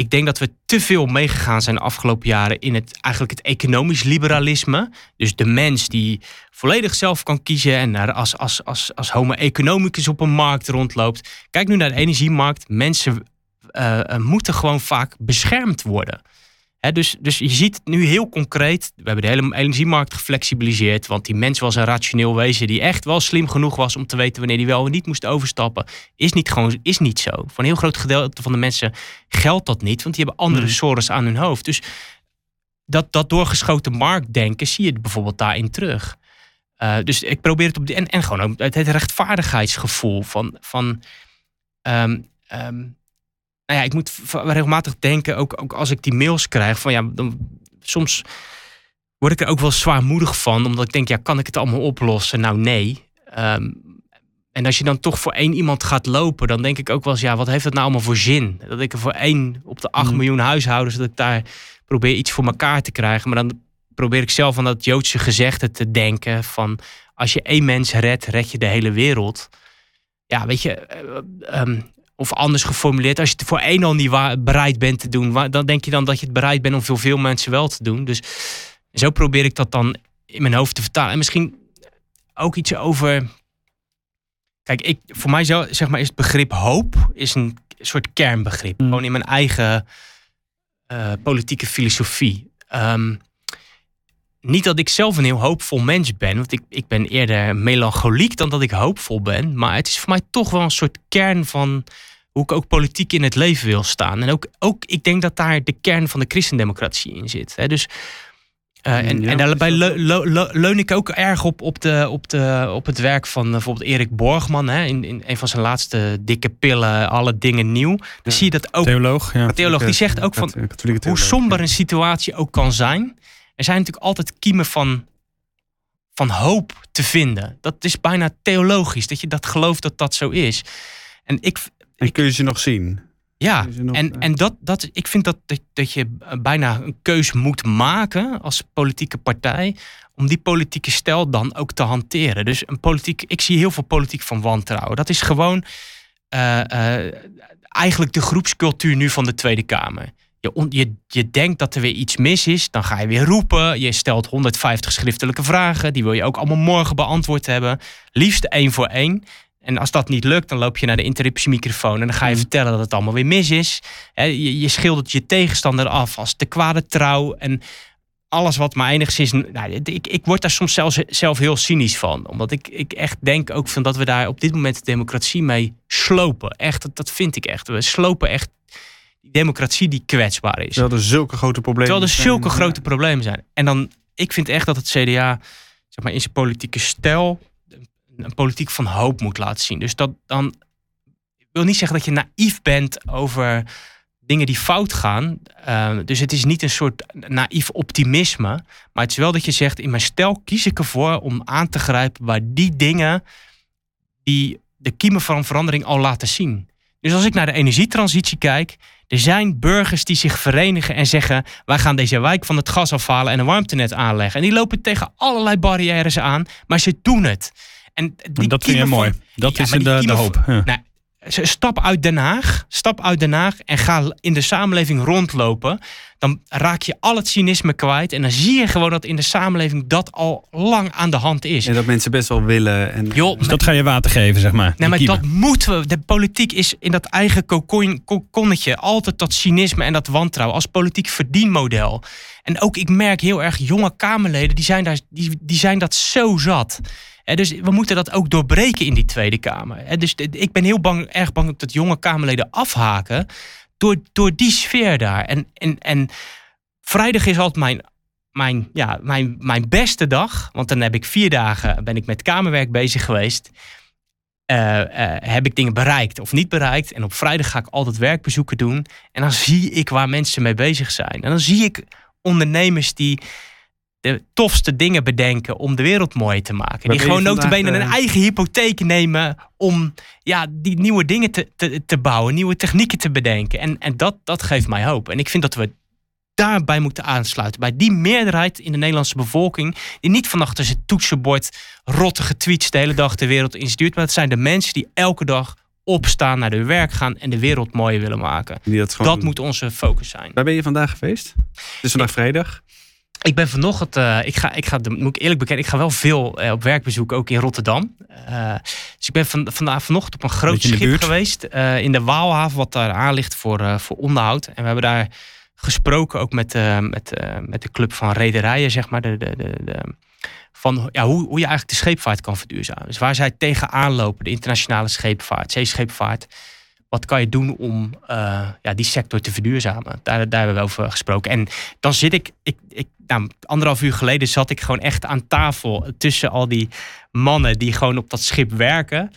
Ik denk dat we te veel meegegaan zijn de afgelopen jaren in het, eigenlijk het economisch liberalisme. Dus de mens die volledig zelf kan kiezen en als, als, als, als homo economicus op een markt rondloopt. Kijk nu naar de energiemarkt. Mensen eh, eh, moeten gewoon vaak beschermd worden. Dus, dus je ziet het nu heel concreet. We hebben de hele energiemarkt geflexibiliseerd. Want die mens was een rationeel wezen die echt wel slim genoeg was om te weten wanneer hij wel of niet moest overstappen. Is niet, gewoon, is niet zo. Voor een heel groot gedeelte van de mensen geldt dat niet. Want die hebben andere Mhm. sores aan hun hoofd. Dus dat, dat doorgeschoten marktdenken zie je bijvoorbeeld daarin terug. Eh, dus ik probeer het op die. En, en gewoon ook het, het rechtvaardigheidsgevoel van. van ehm, ehm, nou ja, ik moet regelmatig denken, ook, ook als ik die mails krijg, van ja, dan, soms word ik er ook wel zwaarmoedig van, omdat ik denk, ja, kan ik het allemaal oplossen? Nou, nee. Ehm, en als je dan toch voor één iemand gaat lopen, dan denk ik ook wel eens, ja, wat heeft dat nou allemaal voor zin? Dat ik er voor één op de 8 Mhm. miljoen huishoudens, dat ik daar probeer iets voor elkaar te krijgen. Maar dan probeer ik zelf aan dat Joodse gezegde te denken van, als je één mens redt, red je de hele wereld. Ja, weet je, eh, ehm, of anders geformuleerd, als je het voor één al niet bereid bent te doen, dan denk je dan dat je het bereid bent om voor veel mensen wel te doen. Dus zo probeer ik dat dan in mijn hoofd te vertalen. En misschien ook iets over. Kijk, ik, voor mij zo, zeg maar, is het begrip hoop is een soort kernbegrip. Mm. Gewoon in mijn eigen eh, politieke filosofie. Ehm, niet dat ik zelf een heel hoopvol mens ben, want ik, ik ben eerder melancholiek dan dat ik hoopvol ben. Maar het is voor mij toch wel een soort kern van hoe ik ook politiek in het leven wil staan. En ook, ook ik denk dat daar de kern van de christendemocratie in zit. Hè? Dus, eh, en, Ja, en daarbij leun ik ook erg op, op, de, op, de, op het werk van eh, bijvoorbeeld Erik Borgman. Hè? In, in een van zijn laatste dikke pillen, alle dingen nieuw. Dan Ja. zie je dat ook Theoloog, ja. theoloog die zegt ook van hoe somber een situatie ook kan zijn. Er zijn natuurlijk altijd kiemen van, van hoop te vinden. Dat is bijna theologisch, dat je dat gelooft dat dat zo is. En ik, En kun je ze nog zien? ja, nog, en, eh, en dat, dat, ik vind dat, dat, dat je bijna een keus moet maken als politieke partij. om die politieke stijl dan ook te hanteren. Dus een politiek, ik zie heel veel politiek van wantrouwen. Dat is gewoon eh, eh, eigenlijk de groepscultuur nu van de Tweede Kamer. Je, on- je, je denkt dat er weer iets mis is, dan ga je weer roepen. Je stelt 150 schriftelijke vragen, die wil je ook allemaal morgen beantwoord hebben. Liefst één voor één. En als dat niet lukt, dan loop je naar de interruptiemicrofoon en dan ga je vertellen dat het allemaal weer mis is. Je, je schildert je tegenstander af als te kwade trouw. En alles wat maar enigszins. Nou, ik, ik word daar soms zelfs zelf heel cynisch van. Omdat ik, ik echt denk ook van dat we daar op dit moment de democratie mee slopen. Echt, dat, dat vind ik echt. We slopen echt die democratie die kwetsbaar is. Terwijl er zulke grote problemen Terwijl er zijn. zulke grote problemen zijn. En dan, ik vind echt dat het CDA zeg maar, in zijn politieke stijl een politiek van hoop moet laten zien. Dus dat dan wil niet zeggen dat je naïef bent over dingen die fout gaan. Uh, dus het is niet een soort naïef optimisme. Maar het is wel dat je zegt, in mijn stijl kies ik ervoor om aan te grijpen bij die dingen die de kiemen van verandering al laten zien. Dus als ik naar de energietransitie kijk, er zijn burgers die zich verenigen en zeggen: wij gaan deze wijk van het gas afhalen en een warmtenet aanleggen. En die lopen tegen allerlei barrières aan, maar ze doen het. En die dat vind je mooi. van- Dat Ja, is de, de hoop. van- Ja. Nou, stap uit Den Haag. Stap uit Den Haag en ga in de samenleving rondlopen. Dan raak je al het cynisme kwijt. En dan zie je gewoon dat in de samenleving dat al lang aan de hand is. En dat mensen best wel willen. En Joh, Dus dat ga je water geven, zeg maar. Nee, maar kiemen. dat moeten we. De politiek is in dat eigen kokon- kokonnetje altijd dat cynisme en dat wantrouwen als politiek verdienmodel. En ook ik merk heel erg jonge Kamerleden, die zijn, daar, die, die zijn dat zo zat. Dus we moeten dat ook doorbreken in die Tweede Kamer. Dus ik ben heel bang, erg bang dat jonge Kamerleden afhaken door, door die sfeer daar. En, en, en vrijdag is altijd mijn, mijn, ja, mijn, mijn beste dag. Want dan heb ik vier dagen ben ik met kamerwerk bezig geweest eh, eh, heb ik dingen bereikt of niet bereikt. En op vrijdag ga ik altijd werkbezoeken doen. En dan zie ik waar mensen mee bezig zijn. En dan zie ik ondernemers die de tofste dingen bedenken om de wereld mooi te maken. die gewoon notabene een eh, eigen hypotheek nemen om ja, die nieuwe dingen te, te, te bouwen, nieuwe technieken te bedenken. En, en dat, dat geeft mij hoop. En ik vind dat we daarbij moeten aansluiten. Bij die meerderheid in de Nederlandse bevolking. Die niet van achter zijn toetsenbord rottige tweets de hele dag de wereld instuurt. Maar het zijn de mensen die elke dag opstaan, naar de werk gaan en de wereld mooier willen maken. dat gewoon Dat doen. moet onze focus zijn. Waar ben je vandaag geweest? Het is vandaag vrijdag. Ik ben vanochtend, eh, ik ga, ik ga, moet ik eerlijk bekennen, ik ga wel veel eh, op werkbezoek, ook in Rotterdam. Eh, dus ik ben van, vandaag vanochtend op een groot schip geweest in de Waalhaven, wat daar aan ligt voor, voor onderhoud. En we hebben daar gesproken ook met, met, met de club van rederijen, zeg maar. De, de, de, de- van ja, hoe, hoe je eigenlijk de scheepvaart kan verduurzamen. Dus waar zij tegenaan lopen, de internationale scheepvaart, zeescheepvaart. Wat kan je doen om eh, ja, die sector te verduurzamen? Daar, daar hebben we over gesproken. En dan zit ik, ik, ik nou, anderhalf uur geleden zat ik gewoon echt aan tafel tussen al die mannen die gewoon op dat schip werken.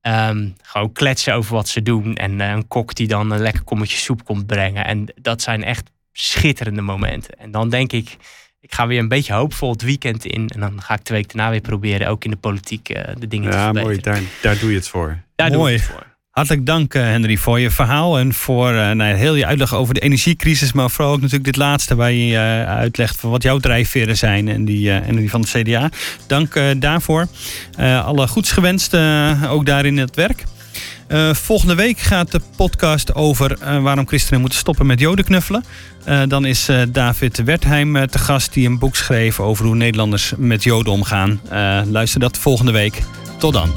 Ehm, gewoon kletsen over wat ze doen. En eh, een kok die dan een lekker kommetje soep komt brengen. En dat zijn echt schitterende momenten. En dan denk ik, ik ga weer een beetje hoopvol het weekend in. En dan ga ik de week daarna weer proberen ook in de politiek eh, de dingen te Ja, verbeteren. mooi. Daar, daar doe je het voor. Daar doe ik het voor. Hartelijk dank, eh, Henry, voor je verhaal en voor eh, nou, heel je uitleg over de energiecrisis. Maar vooral ook natuurlijk dit laatste waar je eh, uitlegt van wat jouw drijfveren zijn en die, en die van het CDA. Dank daarvoor. Alle goeds gewenst, ook daarin het werk. Volgende week gaat de podcast over waarom christenen moeten stoppen met joden knuffelen. Dan is David Wertheim te gast die een boek schreef over hoe Nederlanders met joden omgaan. Luister dat volgende week. Tot dan.